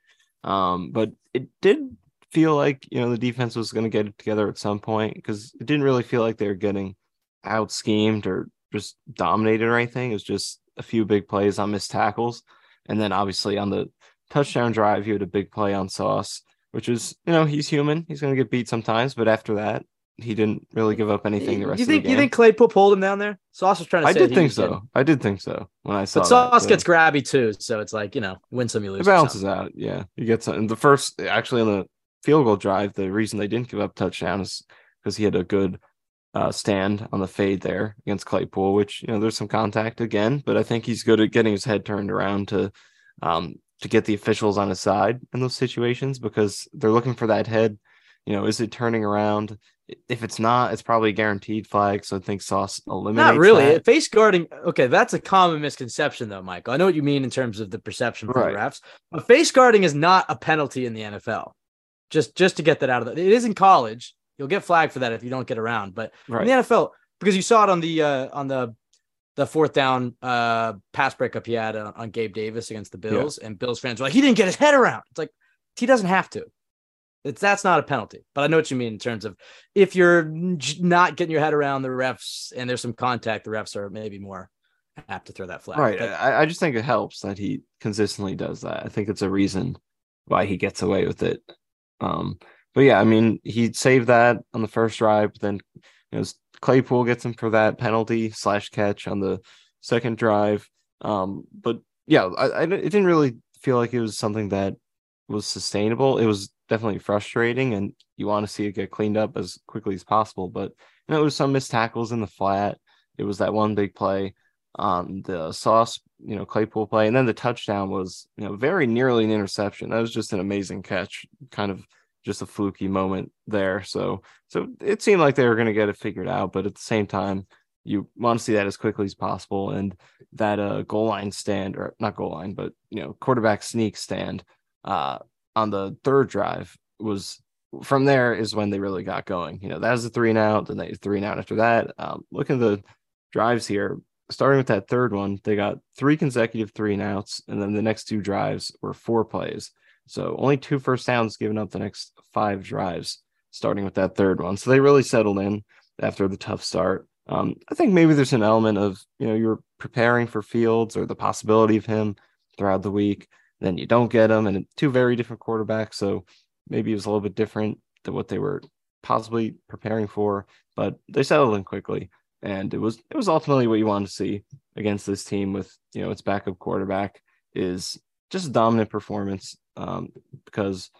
Um, but it did feel like, you know, the defense was going to get it together at some point because it didn't really feel like they were getting out schemed or just dominated or anything. It was just a few big plays on missed tackles. And then obviously on the touchdown drive, he had a big play on Sauce, which is, you know, he's human. He's going to get beat sometimes, but after that, he didn't really give up anything the rest you think, of the game. You think Claypool pulled him down there? Sauce was trying to I did think so. I did think so when I saw But that, Sauce so gets grabby too, so it's like you know, win some, you lose. It balances out. Yeah. You get some. And the first, actually, on the field goal drive, the reason they didn't give up touchdown is because he had a good uh, stand on the fade there against Claypool, which, you know, there's some contact again, but I think he's good at getting his head turned around to, um, to get the officials on his side in those situations because they're looking for that head. You know, is it turning around? If it's not, it's probably a guaranteed flag. So I think Sauce eliminates. Not really. that. Face guarding. Okay, that's a common misconception, though, Michael. I know what you mean in terms of the perception for Right. the refs, but face guarding is not a penalty in the NFL. Just, just to get that out of the. It is in college. You'll get flagged for that if you don't get around. But Right. in the NFL, because you saw it on the uh, on the the fourth down uh, pass breakup he had on, on Gabe Davis against the Bills, and Bills fans were like, he didn't get his head around. It's like he doesn't have to. It's that's not a penalty. But I know what you mean in terms of if you're not getting your head around the refs and there's some contact, the refs are maybe more apt to throw that flag. Right. But I, I just think it helps that he consistently does that. I think it's a reason why he gets away with it. Um, but yeah, I mean, he saved that on the first drive, but then you know Claypool gets him for that penalty slash catch on the second drive. Um, but yeah, I, I it didn't really feel like it was something that was sustainable. It was definitely frustrating, and you want to see it get cleaned up as quickly as possible. But you know, it was some missed tackles in the flat. It was that one big play on the sauce, you know, Claypool play, and then the touchdown was, you know, very nearly an interception. That was just an amazing catch, kind of just a fluky moment there. So, so it seemed like they were going to get it figured out, but at the same time, you want to see that as quickly as possible. And that uh, goal line stand, or not goal line, but you know, quarterback sneak stand uh, on the third drive was from there is when they really got going. You know, that was a three and out, then they three and out after that. Um, look at the drives here. Starting with that third one, they got three consecutive three and outs, and then the next two drives were four plays. So only two first downs given up the next five drives, starting with that third one. So they really settled in after the tough start. Um, I think maybe there's an element of you know you're preparing for Fields or the possibility of him throughout the week, then you don't get him, and two very different quarterbacks. So maybe it was a little bit different than what they were possibly preparing for, but they settled in quickly. And it was it was ultimately what you wanted to see against this team with you know its backup quarterback is just a dominant performance um, because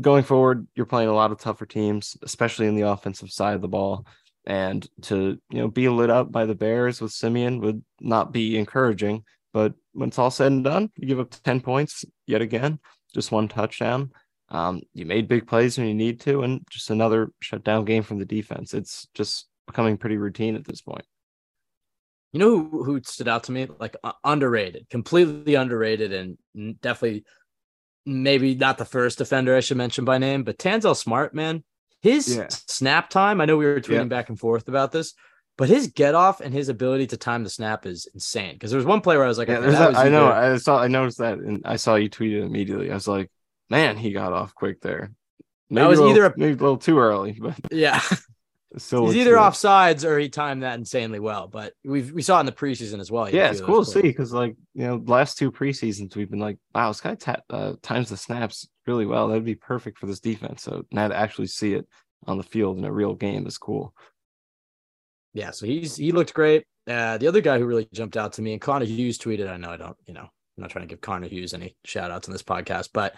going forward you're playing a lot of tougher teams, especially in the offensive side of the ball. And to you know be lit up by the Bears with Siemian would not be encouraging. But when it's all said and done, you give up ten points yet again, just one touchdown. Um, you made big plays when you need to, and just another shutdown game from the defense. It's just becoming pretty routine at this point. You know who, who stood out to me? Like uh, underrated, completely underrated, and definitely maybe not the first defender I should mention by name, but Tanzel Smart, man, his Yeah. snap time. I know we were tweeting Yeah. back and forth about this, but his get off and his ability to time the snap is insane. Because there was one play where I was like, Yeah, that that, I know. I saw. I noticed that, and I saw you tweet it immediately. I was like, "Man, he got off quick there." Maybe was a little, either a- maybe a little too early, but yeah, still he's either off sides or he timed that insanely well. But we we saw it in the preseason as well. He had a Yeah, it's cool to see because, like, you know, last two preseasons we've been like, "Wow, this guy ta- uh, times the snaps really well. That'd be perfect for this defense." So now to actually see it on the field in a real game is cool. Yeah, so he's he looked great. Uh, the other guy who really jumped out to me, and Connor Hughes tweeted. I know I don't, you know, I'm not trying to give Connor Hughes any shout outs on this podcast, but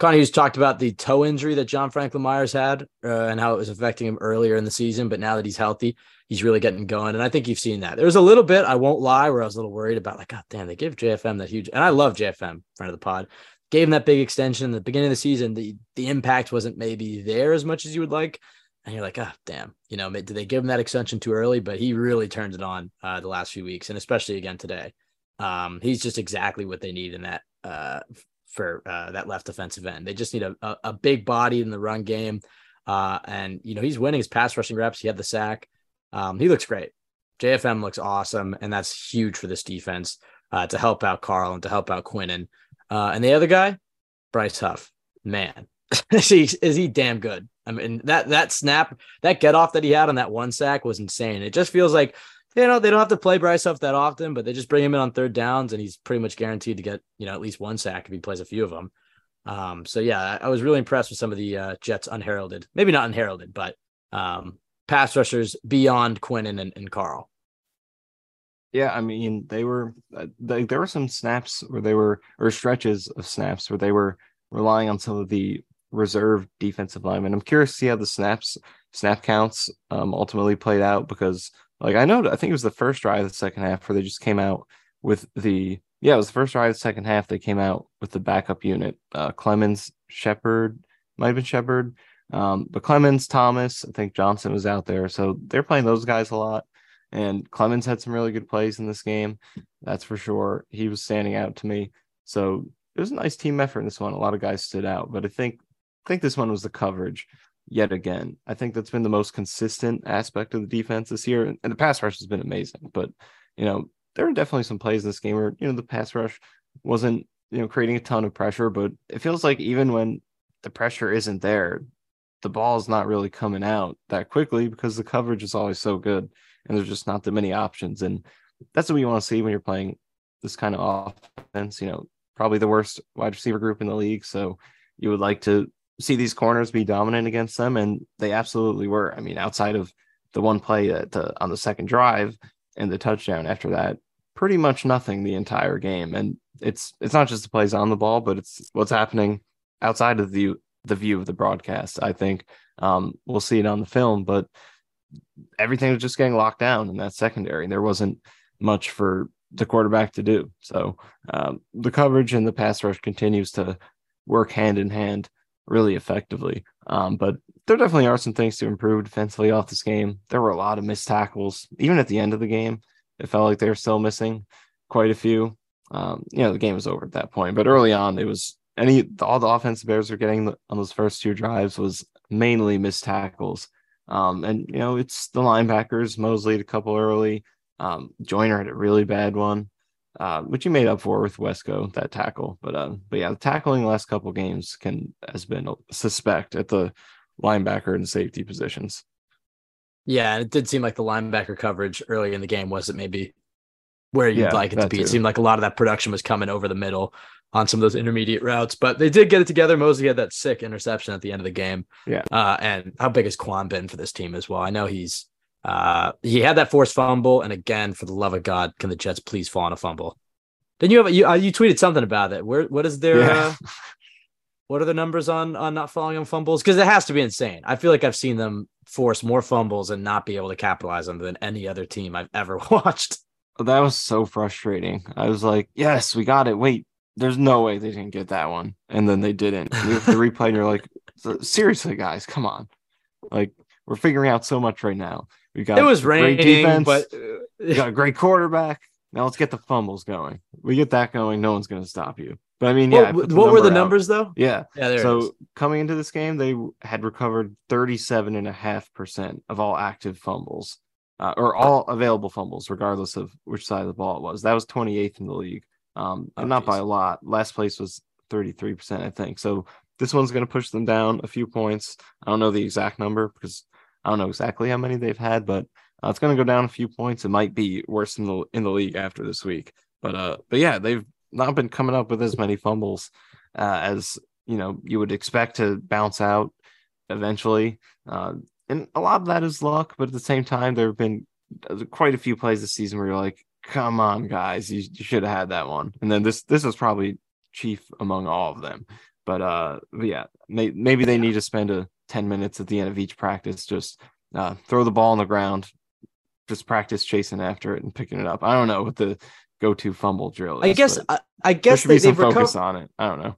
Hughes talked about the toe injury that John Franklin Myers had uh, and how it was affecting him earlier in the season. But now that he's healthy, he's really getting going. And I think you've seen that. There was a little bit, I won't lie, where I was a little worried about, like, God damn, they give JFM that huge. And I love JFM, friend of the pod. Gave him that big extension in the beginning of the season. The, the impact wasn't maybe there as much as you would like. And you're like, ah, damn, you know, did they give him that extension too early? But he really turned it on uh, the last few weeks, and especially again today. Um, he's just exactly what they need in that uh, for uh, that left defensive end. They just need a, a, a big body in the run game. Uh, and you know, he's winning his pass rushing reps. He had the sack. Um, he looks great. JFM looks awesome, and that's huge for this defense uh, to help out Carl and to help out Quinnen. Uh, and the other guy, Bryce Huff, man, is he is he damn good? I mean, that that snap, that get off that he had on that one sack was insane. It just feels like you know, they don't have to play Bryce Huff that often, but they just bring him in on third downs, and he's pretty much guaranteed to get you know at least one sack if he plays a few of them. Um, so yeah, I, I was really impressed with some of the uh, Jets unheralded, maybe not unheralded, but um, pass rushers beyond Quinnen and, and Carl. Yeah, I mean they were uh, they, there were some snaps where they were or stretches of snaps where they were relying on some of the reserve defensive linemen. I'm curious to see how the snaps snap counts um, ultimately played out because like I know I think it was the first drive of the second half where they just came out with the yeah, it was the first drive of the second half. They came out with the backup unit. Uh, Clemons, Shepherd, might have been Shepherd. Um, but Clemons, Thomas, I think Johnson was out there. So they're playing those guys a lot. And Clemons had some really good plays in this game. That's for sure. He was standing out to me. So it was a nice team effort in this one. A lot of guys stood out, but I think I think this one was the coverage yet again. I think that's been the most consistent aspect of the defense this year. And the pass rush has been amazing. But you know, there were definitely some plays in this game where, you know, the pass rush wasn't, you know, creating a ton of pressure, but it feels like even when the pressure isn't there, the ball is not really coming out that quickly because the coverage is always so good and there's just not that many options. And that's what you want to see when you're playing this kind of offense, you know, probably the worst wide receiver group in the league. So you would like to see these corners be dominant against them. And they absolutely were. I mean, outside of the one play at on the second drive and the touchdown after that, pretty much nothing the entire game. And it's it's not just the plays on the ball, but it's what's happening outside of the the view of the broadcast. I think um, we'll see it on the film, but everything was just getting locked down in that secondary. There wasn't much for the quarterback to do. So um, the coverage and the pass rush continues to work hand in hand really effectively. Um, but there definitely are some things to improve defensively off this game. There were a lot of missed tackles, even at the end of the game. It felt like they were still missing quite a few. Um, you know, the game was over at that point, but early on, it was any all the offensive Bears were getting on those first two drives was mainly missed tackles. Um, and you know, it's the linebackers. Mosley a couple early. Um, Joyner had a really bad one, uh, which he made up for with Wesco that tackle. But uh, but yeah, the tackling the last couple games can has been suspect at the linebacker and safety positions. Yeah, and it did seem like the linebacker coverage early in the game wasn't maybe where you'd yeah, like it to be. Too. It seemed like a lot of that production was coming over the middle on some of those intermediate routes, but they did get it together. Mosley had that sick interception at the end of the game. Yeah. Uh, and how big has Kwon been for this team as well? I know he's uh, he had that forced fumble, and again, for the love of God, can the Jets please fall on a fumble? Then you have you uh, you tweeted something about it. Where what is their yeah. uh, what are the numbers on on not falling on fumbles? Because it has to be insane. I feel like I've seen them force more fumbles and not be able to capitalize on them than any other team I've ever watched. That was so frustrating. I was like, yes, we got it. Wait, there's no way they didn't get that one. And then they didn't. You have to replay and you're like, seriously, guys, come on. Like, we're figuring out so much right now. We got it was raining, defense, but we got a great quarterback. Now let's get the fumbles going. We get that going, no one's going to stop you. But I mean, yeah. What, what were the out. numbers though? Yeah. Yeah. so coming into this game, they had recovered 37.5% of all active fumbles uh, or all available fumbles, regardless of which side of the ball it was. That was 28th in the league, um, oh, not geez. by a lot. Last place was 33%, I think. So this one's going to push them down a few points. I don't know the exact number because I don't know exactly how many they've had, but uh, it's going to go down a few points. It might be worse in the in the league after this week. But uh, but yeah, they've not been coming up with as many fumbles uh, as you know you would expect to bounce out eventually. Uh, and a lot of that is luck, but at the same time, there have been uh, quite a few plays this season where you're like, "Come on, guys, you, you should have had that one." And then this this was probably chief among all of them. But uh, but yeah, may, maybe they need to spend a ten minutes at the end of each practice just uh, throw the ball on the ground, just practice chasing after it and picking it up. I don't know what the go-to fumble drill is. I guess I, I guess there should be some focus on it. I don't know.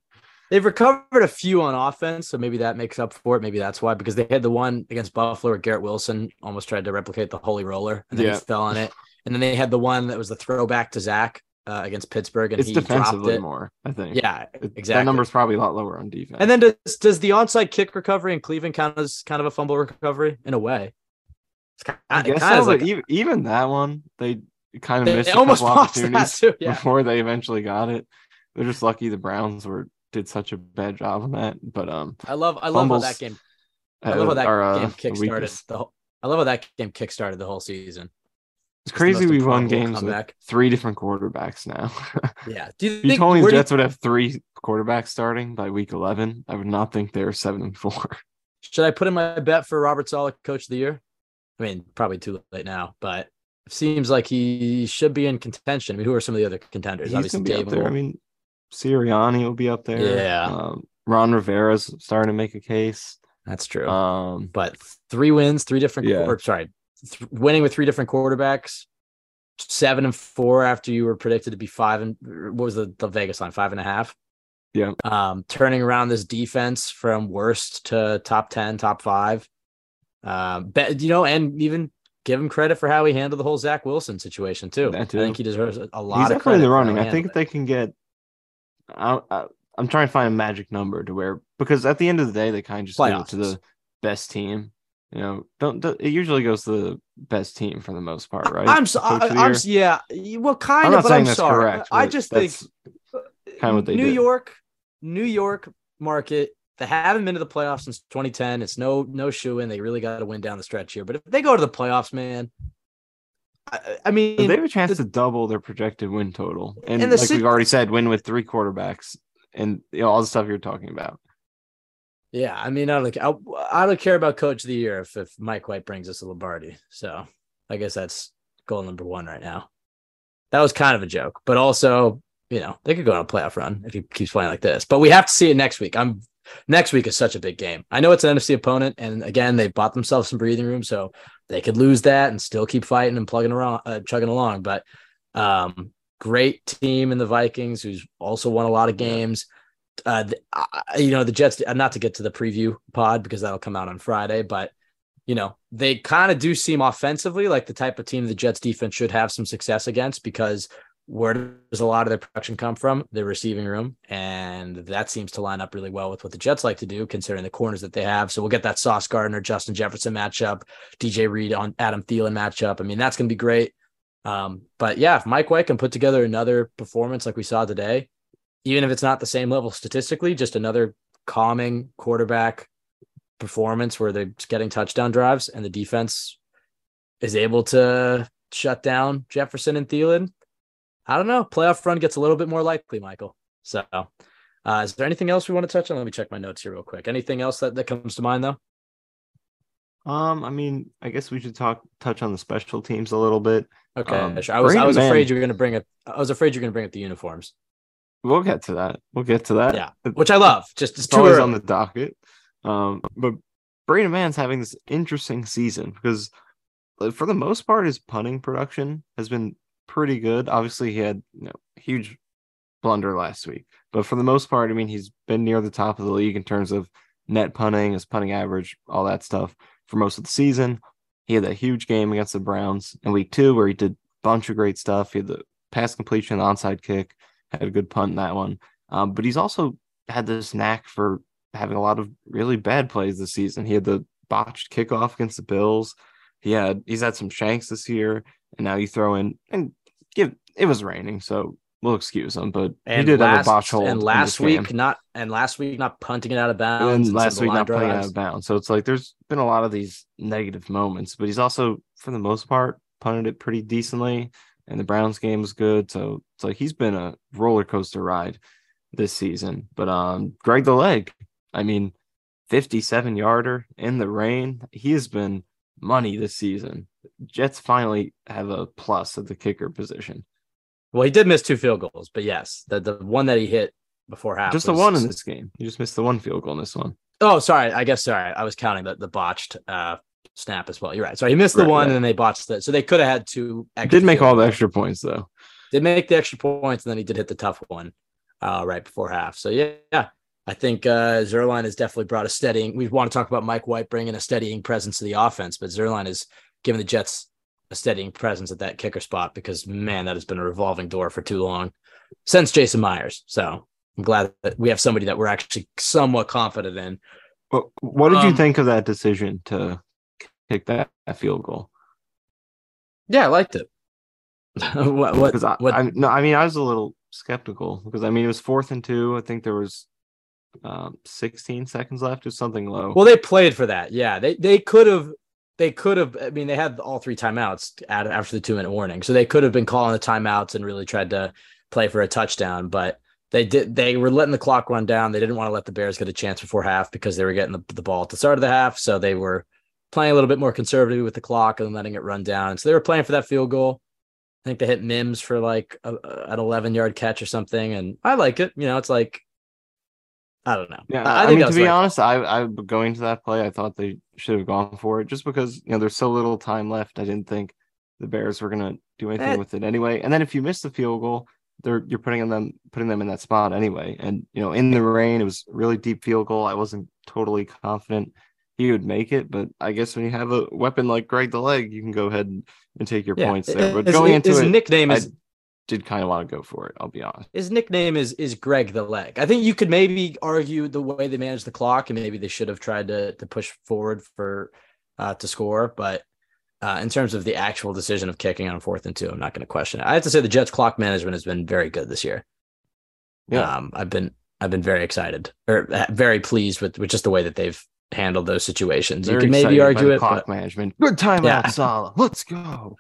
They've recovered a few on offense, so maybe that makes up for it. Maybe that's why, because they had the one against Buffalo where Garrett Wilson almost tried to replicate the holy roller and then yeah. he fell on it. And then they had the one that was the throwback to Zach uh, against Pittsburgh, and it's he defensively it. more. I think. Yeah, exactly. That number's probably a lot lower on defense. And then does does the onside kick recovery in Cleveland count as kind of a fumble recovery in a way? It's kind of, I guess so, like, even, even that one, they kind of they, missed they almost opportunities too, yeah. before they eventually got it. They're just lucky the Browns were did such a bad job on that. But um, I love I love how that game. I love how that are, uh, game kickstarted the whole. I love how that game kickstarted the whole season. It's crazy we've won games comeback. with three different quarterbacks now. Yeah. Do you If you think told me the do you- Jets would have three quarterbacks starting by week 11, I would not think they were seven and four. should I put in my bet for Robert Saleh coach of the year? I mean, probably too late now, but it seems like he should be in contention. I mean, who are some of the other contenders? He's Obviously, be up there. I mean, Sirianni will be up there. Yeah. Um, Ron Rivera's starting to make a case. That's true. Um, but three wins, three different, Yeah. or sorry, th- winning with three different quarterbacks, seven and four after you were predicted to be five and what was the, the Vegas line five and a half. Yeah. Um, turning around this defense from worst to top 10, top five. Um, bet, you know, and even give him credit for how he handled the whole Zach Wilson situation too. I think he deserves a, lot he's of definitely the running. I think if they can get, I, I, I'm trying to find a magic number to where because at the end of the day they kind of just give it to the best team. You know, don't, don't- it usually goes to the best team for the most part, right? I'm so, Coach I, of the I'm yeah, well, kind I'm of, not but saying I'm that's sorry. correct. I just think kinda what they New did. York, New York market. They haven't been to the playoffs since 2010. It's no no shoe in. They really got to win down the stretch here. But if they go to the playoffs, man, I, I mean, they have a chance the- to double their projected win total, and, And like sit- we've already said, win with three quarterbacks, and you know all the stuff you're talking about. Yeah, I mean, I don't I, I don't care about coach of the year if if Mike White brings us a Lombardi. So I guess that's goal number one right now. That was kind of a joke, but also you know they could go on a playoff run if he keeps playing like this. But we have to see it next week. I'm next week is such a big game. I know it's an NFC opponent, and again, they bought themselves some breathing room, so they could lose that and still keep fighting and plugging around, uh, chugging along. But um, great team in the Vikings, who's also won a lot of games. Uh, you know, the Jets. uh, Not to get to the preview pod because that'll come out on Friday, but you know, they kind of do seem offensively like the type of team the Jets defense should have some success against because where does a lot of their production come from? The receiving room. And that seems to line up really well with what the Jets like to do, considering the corners that they have. So we'll get that Sauce Gardner, Justin Jefferson matchup, DJ Reed on Adam Thielen matchup. I mean, that's going to be great. Um, but yeah, if Mike White can put together another performance like we saw today, even if it's not the same level statistically, just another calming quarterback performance where they're getting touchdown drives and the defense is able to shut down Jefferson and Thielen. I don't know. Playoff run gets a little bit more likely, Michael. So, uh, is there anything else we want to touch on? Let me check my notes here real quick. Anything else that, that comes to mind, though? Um, I mean, I guess we should talk touch on the special teams a little bit. Okay, Um, sure. I was I was afraid you were going to bring it. I was afraid you're going to bring up the uniforms, We'll get to that. We'll get to that. Yeah, which I love. Just it's it's always early. on the docket. Um, but Braden Mann's having this interesting season because for the most part, his punting production has been pretty good. Obviously, he had you know huge blunder last week, but for the most part, I mean, he's been near the top of the league in terms of net punting, his punting average, all that stuff for most of the season. He had that huge game against the Browns in week two where he did a bunch of great stuff. He had the pass completion, the onside kick, had a good punt in that one. Um, but he's also had this knack for having a lot of really bad plays this season. He had the botched kickoff against the Bills. He had he's had some shanks this year, and now you throw in and give it was raining, so we'll excuse him. But And he did last, have a botch hold and last week game. not and last week not punting it out of bounds. and last week not playing out of bounds. So it's like there's been a lot of these negative moments, but he's also, for the most part, punted it pretty decently. And the Browns game was good. So it's like he's been a roller coaster ride this season. But um Greg the leg, I mean, 57 yarder in the rain. He has been money this season. Jets finally have a plus at the kicker position. Well, he did miss two field goals, but yes, the the one that he hit before half. Just the one in this game. You just missed the one field goal in this one. Oh, sorry. I guess sorry. I was counting the, the botched uh snap as well. You're right. So he missed the Right, one right. and then they botched it. So they could have had two. extra Did make all the extra points though. Did make the extra points, and then he did hit the tough one uh, right before half. So yeah, yeah. I think uh, Zuerlein has definitely brought a steadying. We want to talk about Mike White bringing a steadying presence to the offense, but Zuerlein has given the Jets a steadying presence at that kicker spot because man, that has been a revolving door for too long since Jason Myers. So I'm glad that we have somebody that we're actually somewhat confident in. What What did you Um, think of that decision to kick that, that field goal? Yeah, I liked it. what? What? I, what I, no, I mean, I was a little skeptical because I mean, it was fourth and two. I think there was um, 16 seconds left or something low. Well, they played for that. Yeah, they they could have they could have. I mean, they had all three timeouts after the two minute warning, so they could have been calling the timeouts and really tried to play for a touchdown. But they did. They were letting the clock run down. They didn't want to let the Bears get a chance before half because they were getting the, the ball at the start of the half. So they were playing a little bit more conservatively with the clock and letting it run down. So they were playing for that field goal. I think they hit Mims for like a, an 11 yard catch or something, and I like it. You know, it's like I don't know. Yeah, I, I mean, to be right. honest, I, I going to that play, I thought they should have gone for it just because you know there's so little time left. I didn't think the Bears were gonna do anything eh. with it anyway. And then if you miss the field goal, they're you're putting them putting them in that spot anyway. And you know, in the rain, it was really deep field goal. I wasn't totally confident he would make it, but I guess when you have a weapon like Greg the Leg, you can go ahead and, and take your yeah, points there. But his, going into his it, nickname is did kind of want to go for it. I'll be honest. His nickname is is Greg the Leg. I think you could maybe argue the way they managed the clock, and maybe they should have tried to to push forward for uh, to score. But uh, in terms of the actual decision of kicking on fourth and two, I'm not going to question it. I have to say the Jets clock management has been very good this year. Yeah, um, I've been I've been very excited or uh, very pleased with with just the way that they've handled those situations. Very you can maybe argue it. Clock but... management. Good time yeah. out, Saleh. Let's go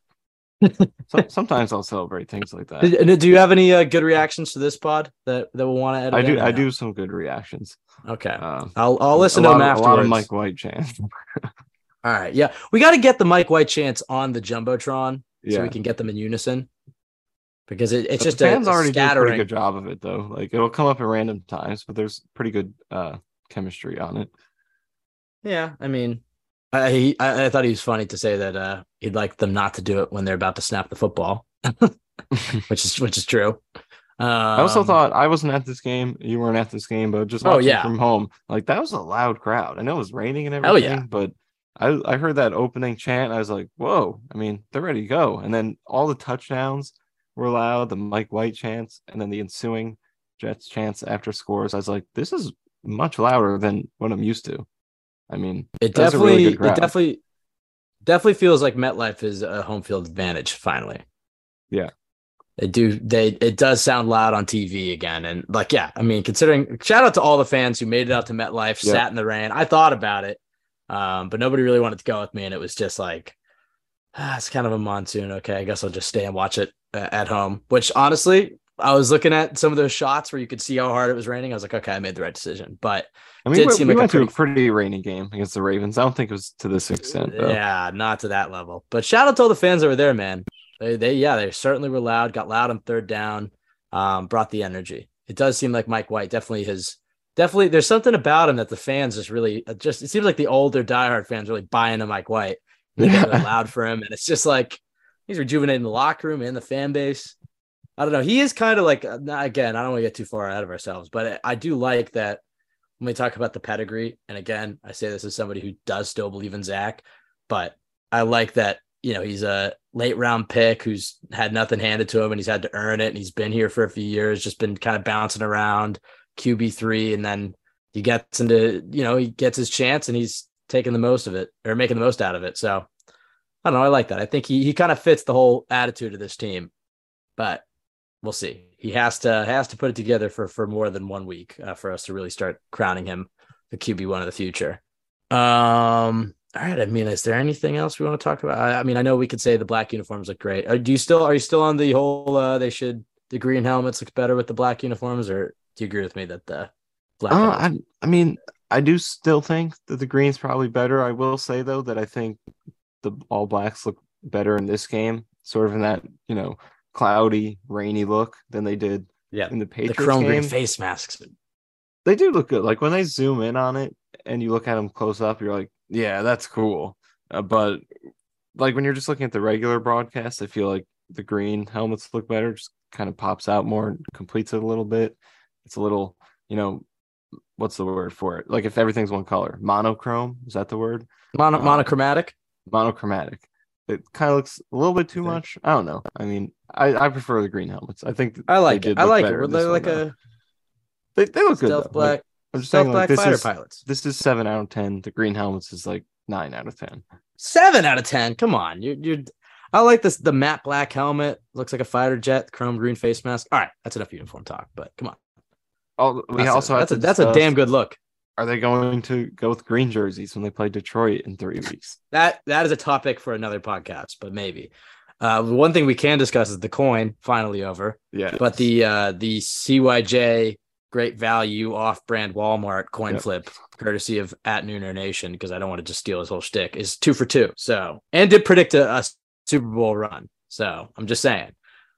so, sometimes I'll celebrate things like that. Do you have any uh, good reactions to this pod that that we'll want to edit? I do. I do some good reactions. Okay, uh, I'll I'll listen to them afterwards. A lot of Mike White chants. All right, yeah, we got to get the Mike White chants on the jumbotron yeah. so we can get them in unison. Because it, it's but just fans a, a already scattering. do a pretty good job of it though. Like it'll come up at random times, but there's pretty good uh chemistry on it. Yeah, I mean, I, I, I thought he was funny to say that uh, he'd like them not to do it when they're about to snap the football, which is which is true. Um, I also thought I wasn't at this game. You weren't at this game, but just oh, watching oh, yeah. from home, like that was a loud crowd. I know it was raining and everything, yeah. but I I heard that opening chant. I was like, whoa! I mean, they're ready to go. And then all the touchdowns were loud. The Mike White chants, and then the ensuing Jets chants after scores. I was like, this is much louder than what I'm used to. I mean, it definitely, really it definitely, definitely feels like MetLife is a home field advantage. Finally, yeah, they do. They it does sound loud on TV again, and like, yeah, I mean, considering shout out to all the fans who made it out to MetLife, sat in the rain. I thought about it, um, but nobody really wanted to go with me, and it was just like, ah, it's kind of a monsoon. Okay, I guess I'll just stay and watch it uh, at home. Which honestly, I was looking at some of those shots where you could see how hard it was raining. I was like, okay, I made the right decision. But I mean, we, we like went a pretty... to a pretty rainy game against the Ravens. I don't think it was to this extent. Though. Yeah, not to that level. But shout out to all the fans that were there, man. They, they, yeah, they certainly were loud. Got loud on third down. Um, brought the energy. It does seem like Mike White definitely has definitely. There's something about him that the fans just really uh, just. It seems like the older diehard fans really buying into Mike White. They're yeah. loud for him, and it's just like he's rejuvenating the locker room and the fan base. I don't know. He is kind of like uh, again. I don't want to get too far ahead of ourselves, but I do like that when we talk about the pedigree. And again, I say this as somebody who does still believe in Zach, but I like that. You know, he's a late round pick who's had nothing handed to him, and he's had to earn it. And he's been here for a few years, just been kind of bouncing around QB three, and then he gets into you know he gets his chance, and he's taking the most of it or making the most out of it. So I don't know. I like that. I think he he kind of fits the whole attitude of this team, but we'll see. He has to has to put it together for for more than one week uh, for us to really start crowning him the QB one of the future. Um. All right. I mean, is there anything else we want to talk about? I, I mean, I know we could say the black uniforms look great. Are, do you still are you still on the whole? Uh, they should the green helmets look better with the black uniforms, or do you agree with me that the black? Uh, I I mean, I do still think that the green's probably better. I will say though that I think the all blacks look better in this game, sort of in that you know cloudy, rainy look than they did yeah. in the Patriots the chrome game. green face masks. They do look good. Like when they zoom in on it and you look at them close up, you're like, yeah, that's cool. Uh, but like when you're just looking at the regular broadcast, I feel like the green helmets look better. Just kind of pops out more, completes it a little bit. It's a little, you know, what's the word for it? Like if everything's one color, monochrome is that the word? Mono- um, monochromatic. Monochromatic. It kind of looks a little bit too much. I don't know. I mean, I, I prefer the green helmets. I think I like it. I like it. They're like a they, they look good. Though. Black. Like, I'm just saying, like, this fighter is, pilots. This is seven out of ten. The green helmets is like nine out of ten. Seven out of ten. Come on, you you. I like this. The matte black helmet looks like a fighter jet. Chrome green face mask. All right, that's enough uniform talk. But come on. Oh, we that's also a, that's a, that's a damn good look. Are they going to go with green jerseys when they play Detroit in three weeks? That that is a topic for another podcast, but maybe. Uh, one thing we can discuss is the coin finally over. Yeah. But the uh, the CYJ great value off brand Walmart coin Yep. flip, courtesy of at Nooner Nation, because I don't want to just steal his whole shtick, is two for two. So and did predict a, a Super Bowl run. So I'm just saying.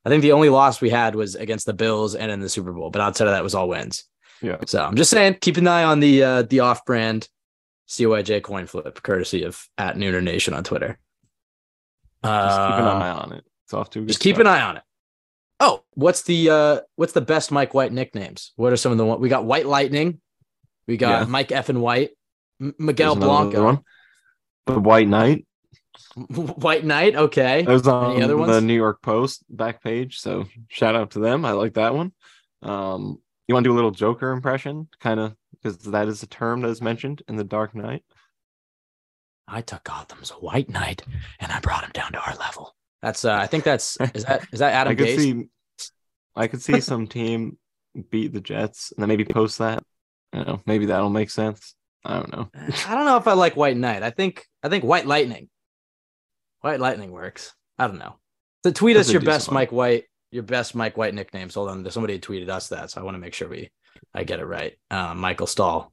I think the only loss we had was against the Bills and in the Super Bowl, but outside of that it was all wins. Yeah. So I'm just saying, keep an eye on the uh, the off brand CYJ coin flip, courtesy of at Nooner Nation on Twitter. Just keep an Uh, eye on it. It's off to a good just keep an eye on it. Oh, what's the uh what's the best Mike White nicknames? What are some of the one we got? White Lightning, we got Yeah. Mike F and White, M- Miguel Blanco, one. The White Knight. White Knight. Okay, That was on the? New York Post back page. So shout out to them. I like that one. Um, you want to do a little Joker impression, kind of, because that is a term that is mentioned in the Dark Knight. I took Gotham's White Knight and I brought him down to our level. That's uh I think that's is that is that Adam I could Gase? see, I could see some team beat the Jets, and then maybe post that. You know, maybe that'll make sense. I don't know. I don't know if I like White Knight. I think I think White Lightning. White Lightning works. I don't know. So tweet That's us your best one. Mike White, your best Mike White nicknames. Hold on, somebody tweeted us that, so I want to make sure we I get it right. Uh, Michael Stall,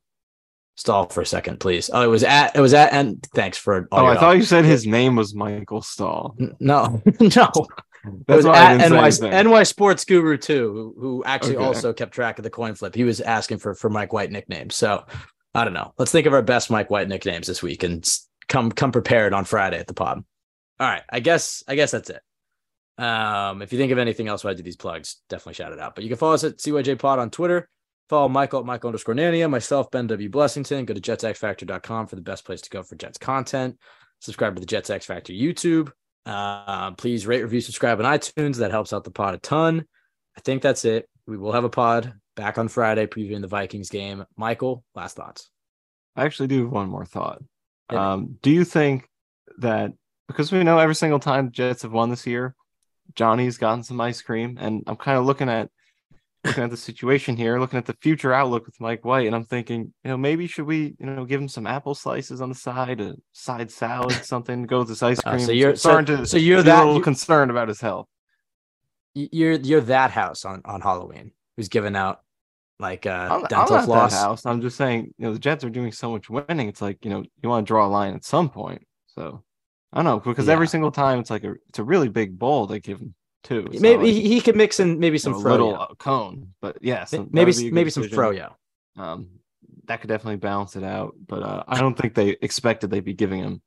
stall for a second, please. Oh, it was at it was at and thanks for. Oh, I thought help. you said his name was Michael Stahl. N- no no. It That's was why at NY. NY Sports Guru too, who, who actually Okay. also kept track of the coin flip. He was asking for for Mike White nicknames. So I don't know. Let's think of our best Mike White nicknames this week and come come prepared on Friday at the pod. All right, I guess I guess that's it. Um, if you think of anything else while I do these plugs, definitely shout it out. But you can follow us at CYJ Pod on Twitter. Follow Michael at Michael underscore Nania, myself, Ben W. Blessington. Go to jetsxfactor.com for the best place to go for Jets content. Subscribe to the Jets X Factor YouTube. Uh, please rate, review, subscribe on iTunes. That helps out the pod a ton. I think that's it. We will have a pod back on Friday previewing the Vikings game. Michael, last thoughts. I actually do have one more thought. Me. Um, do you think that because we know every single time Jets have won this year, Johnny's gotten some ice cream, and I'm kind of looking at looking at the situation here, looking at the future outlook with Mike White, and I'm thinking, you know, maybe should we, you know, give him some apple slices on the side, a side salad, something to go with this ice cream. so you're- so- starting to so you're that- little you- concerned about his health. You're you're that house on on Halloween who's giving out like uh I'm, I'm dental not floss. house. I'm just saying, you know, the Jets are doing so much winning. It's like, you know, you want to draw a line at some point. So I don't know because every single time it's like a it's a really big bowl they give him too. So, Maybe like, he, could mix in maybe some a froyo. little uh, cone, but yes, M- maybe maybe some froyo. Um, that could definitely balance it out, but uh, I don't think they expected they'd be giving him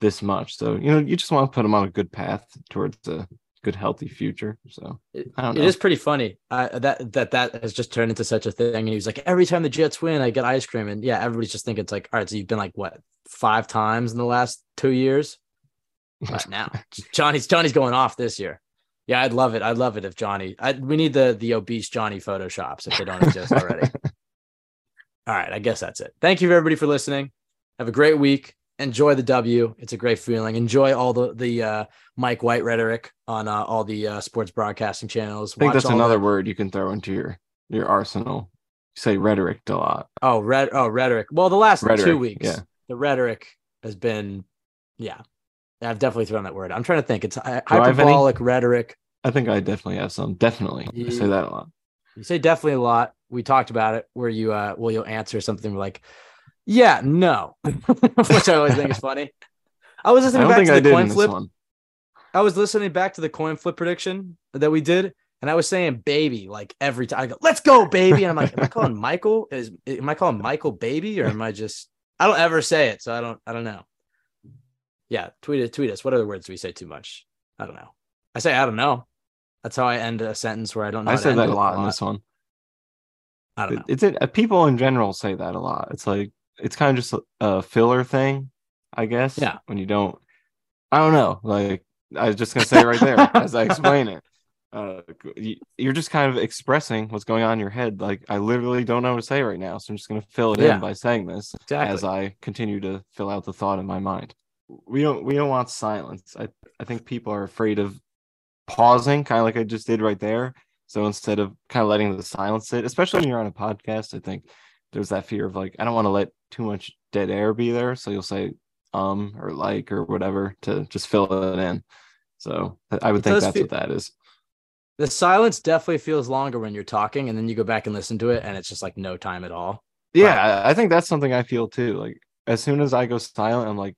this much. So you know, you just want to put him on a good path towards a good, healthy future. So It, I don't know. is pretty funny uh, that that that has just turned into such a thing. And he was like, every time the Jets win, I get ice cream. And yeah, everybody's just thinking it's like, all right, so you've been like what five times in the last two years. Now Johnny's Johnny's going off this year. Yeah, I'd love it. I'd love it if Johnny. I, we need the the obese Johnny photoshops if they don't exist already. All right, I guess that's it. Thank you everybody for listening. Have a great week. Enjoy the W. It's a great feeling. Enjoy all the the uh, Mike White rhetoric on uh, all the uh, sports broadcasting channels. I think Watch that's another the- word you can throw into your your arsenal. You say rhetoric a lot. Oh, red. Oh, rhetoric. Well, the last two weeks, yeah. the rhetoric has been, yeah, I've definitely thrown that word. I'm trying to think. It's hy- I hyperbolic rhetoric. I think I definitely have some. Definitely, I say that a lot. You say definitely a lot. We talked about it where you uh will you'll answer something like, yeah, no, which I always think is funny. I was listening don't back to I the coin flip. I was listening back to the coin flip prediction that we did, and I was saying baby like every time. I go, let's go, baby. And I'm like, am I calling Michael? Is am I calling Michael baby or am I just I don't ever say it, so I don't I don't know. Yeah, tweet it, tweet us. What other words do we say too much? I don't know. I say I don't know. That's how I end a sentence where I don't know. I how to said end that it a lot in this one. I don't know. It's it. People in general say that a lot. It's like it's kind of just a- a filler thing, I guess. Yeah. When you don't, I don't know. Like I was just gonna say right there as I explain it. Uh, you're just kind of expressing what's going on in your head. Like I literally don't know what to say right now, so I'm just gonna fill it Yeah. in by saying this Exactly. as I continue to fill out the thought in my mind. We don't we don't want silence. I I think people are afraid of pausing, kind of like I just did right there. So instead of kind of letting the silence sit, especially when you're on a podcast, I think there's that fear of like I don't want to let too much dead air be there, so you'll say um or like or whatever to just fill it in. So I would It think that's feel- what that is. The silence definitely feels longer when you're talking, and then you go back and listen to it, and it's just like no time at all. Yeah, I I think that's something I feel too. Like as soon as I go silent, I'm like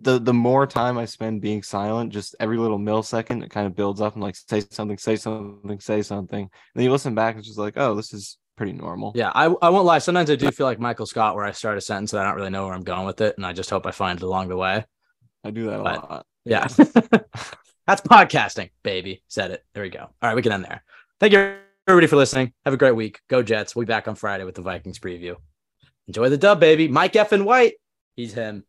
the the more time I spend being silent, just every little millisecond, it kind of builds up. I'm like, say something, say something, say something. And then you listen back, it's just like, oh, this is pretty normal. Yeah, I, I won't lie. Sometimes I do feel like Michael Scott, where I start a sentence and I don't really know where I'm going with it, and I just hope I find it along the way. I do that a But- lot. Yeah. That's podcasting, baby. Said it. There we go. All right, we can end there. Thank you, everybody, for listening. Have a great week. Go Jets. We'll be back on Friday with the Vikings preview. Enjoy the dub, baby. Mike F. and White. He's him.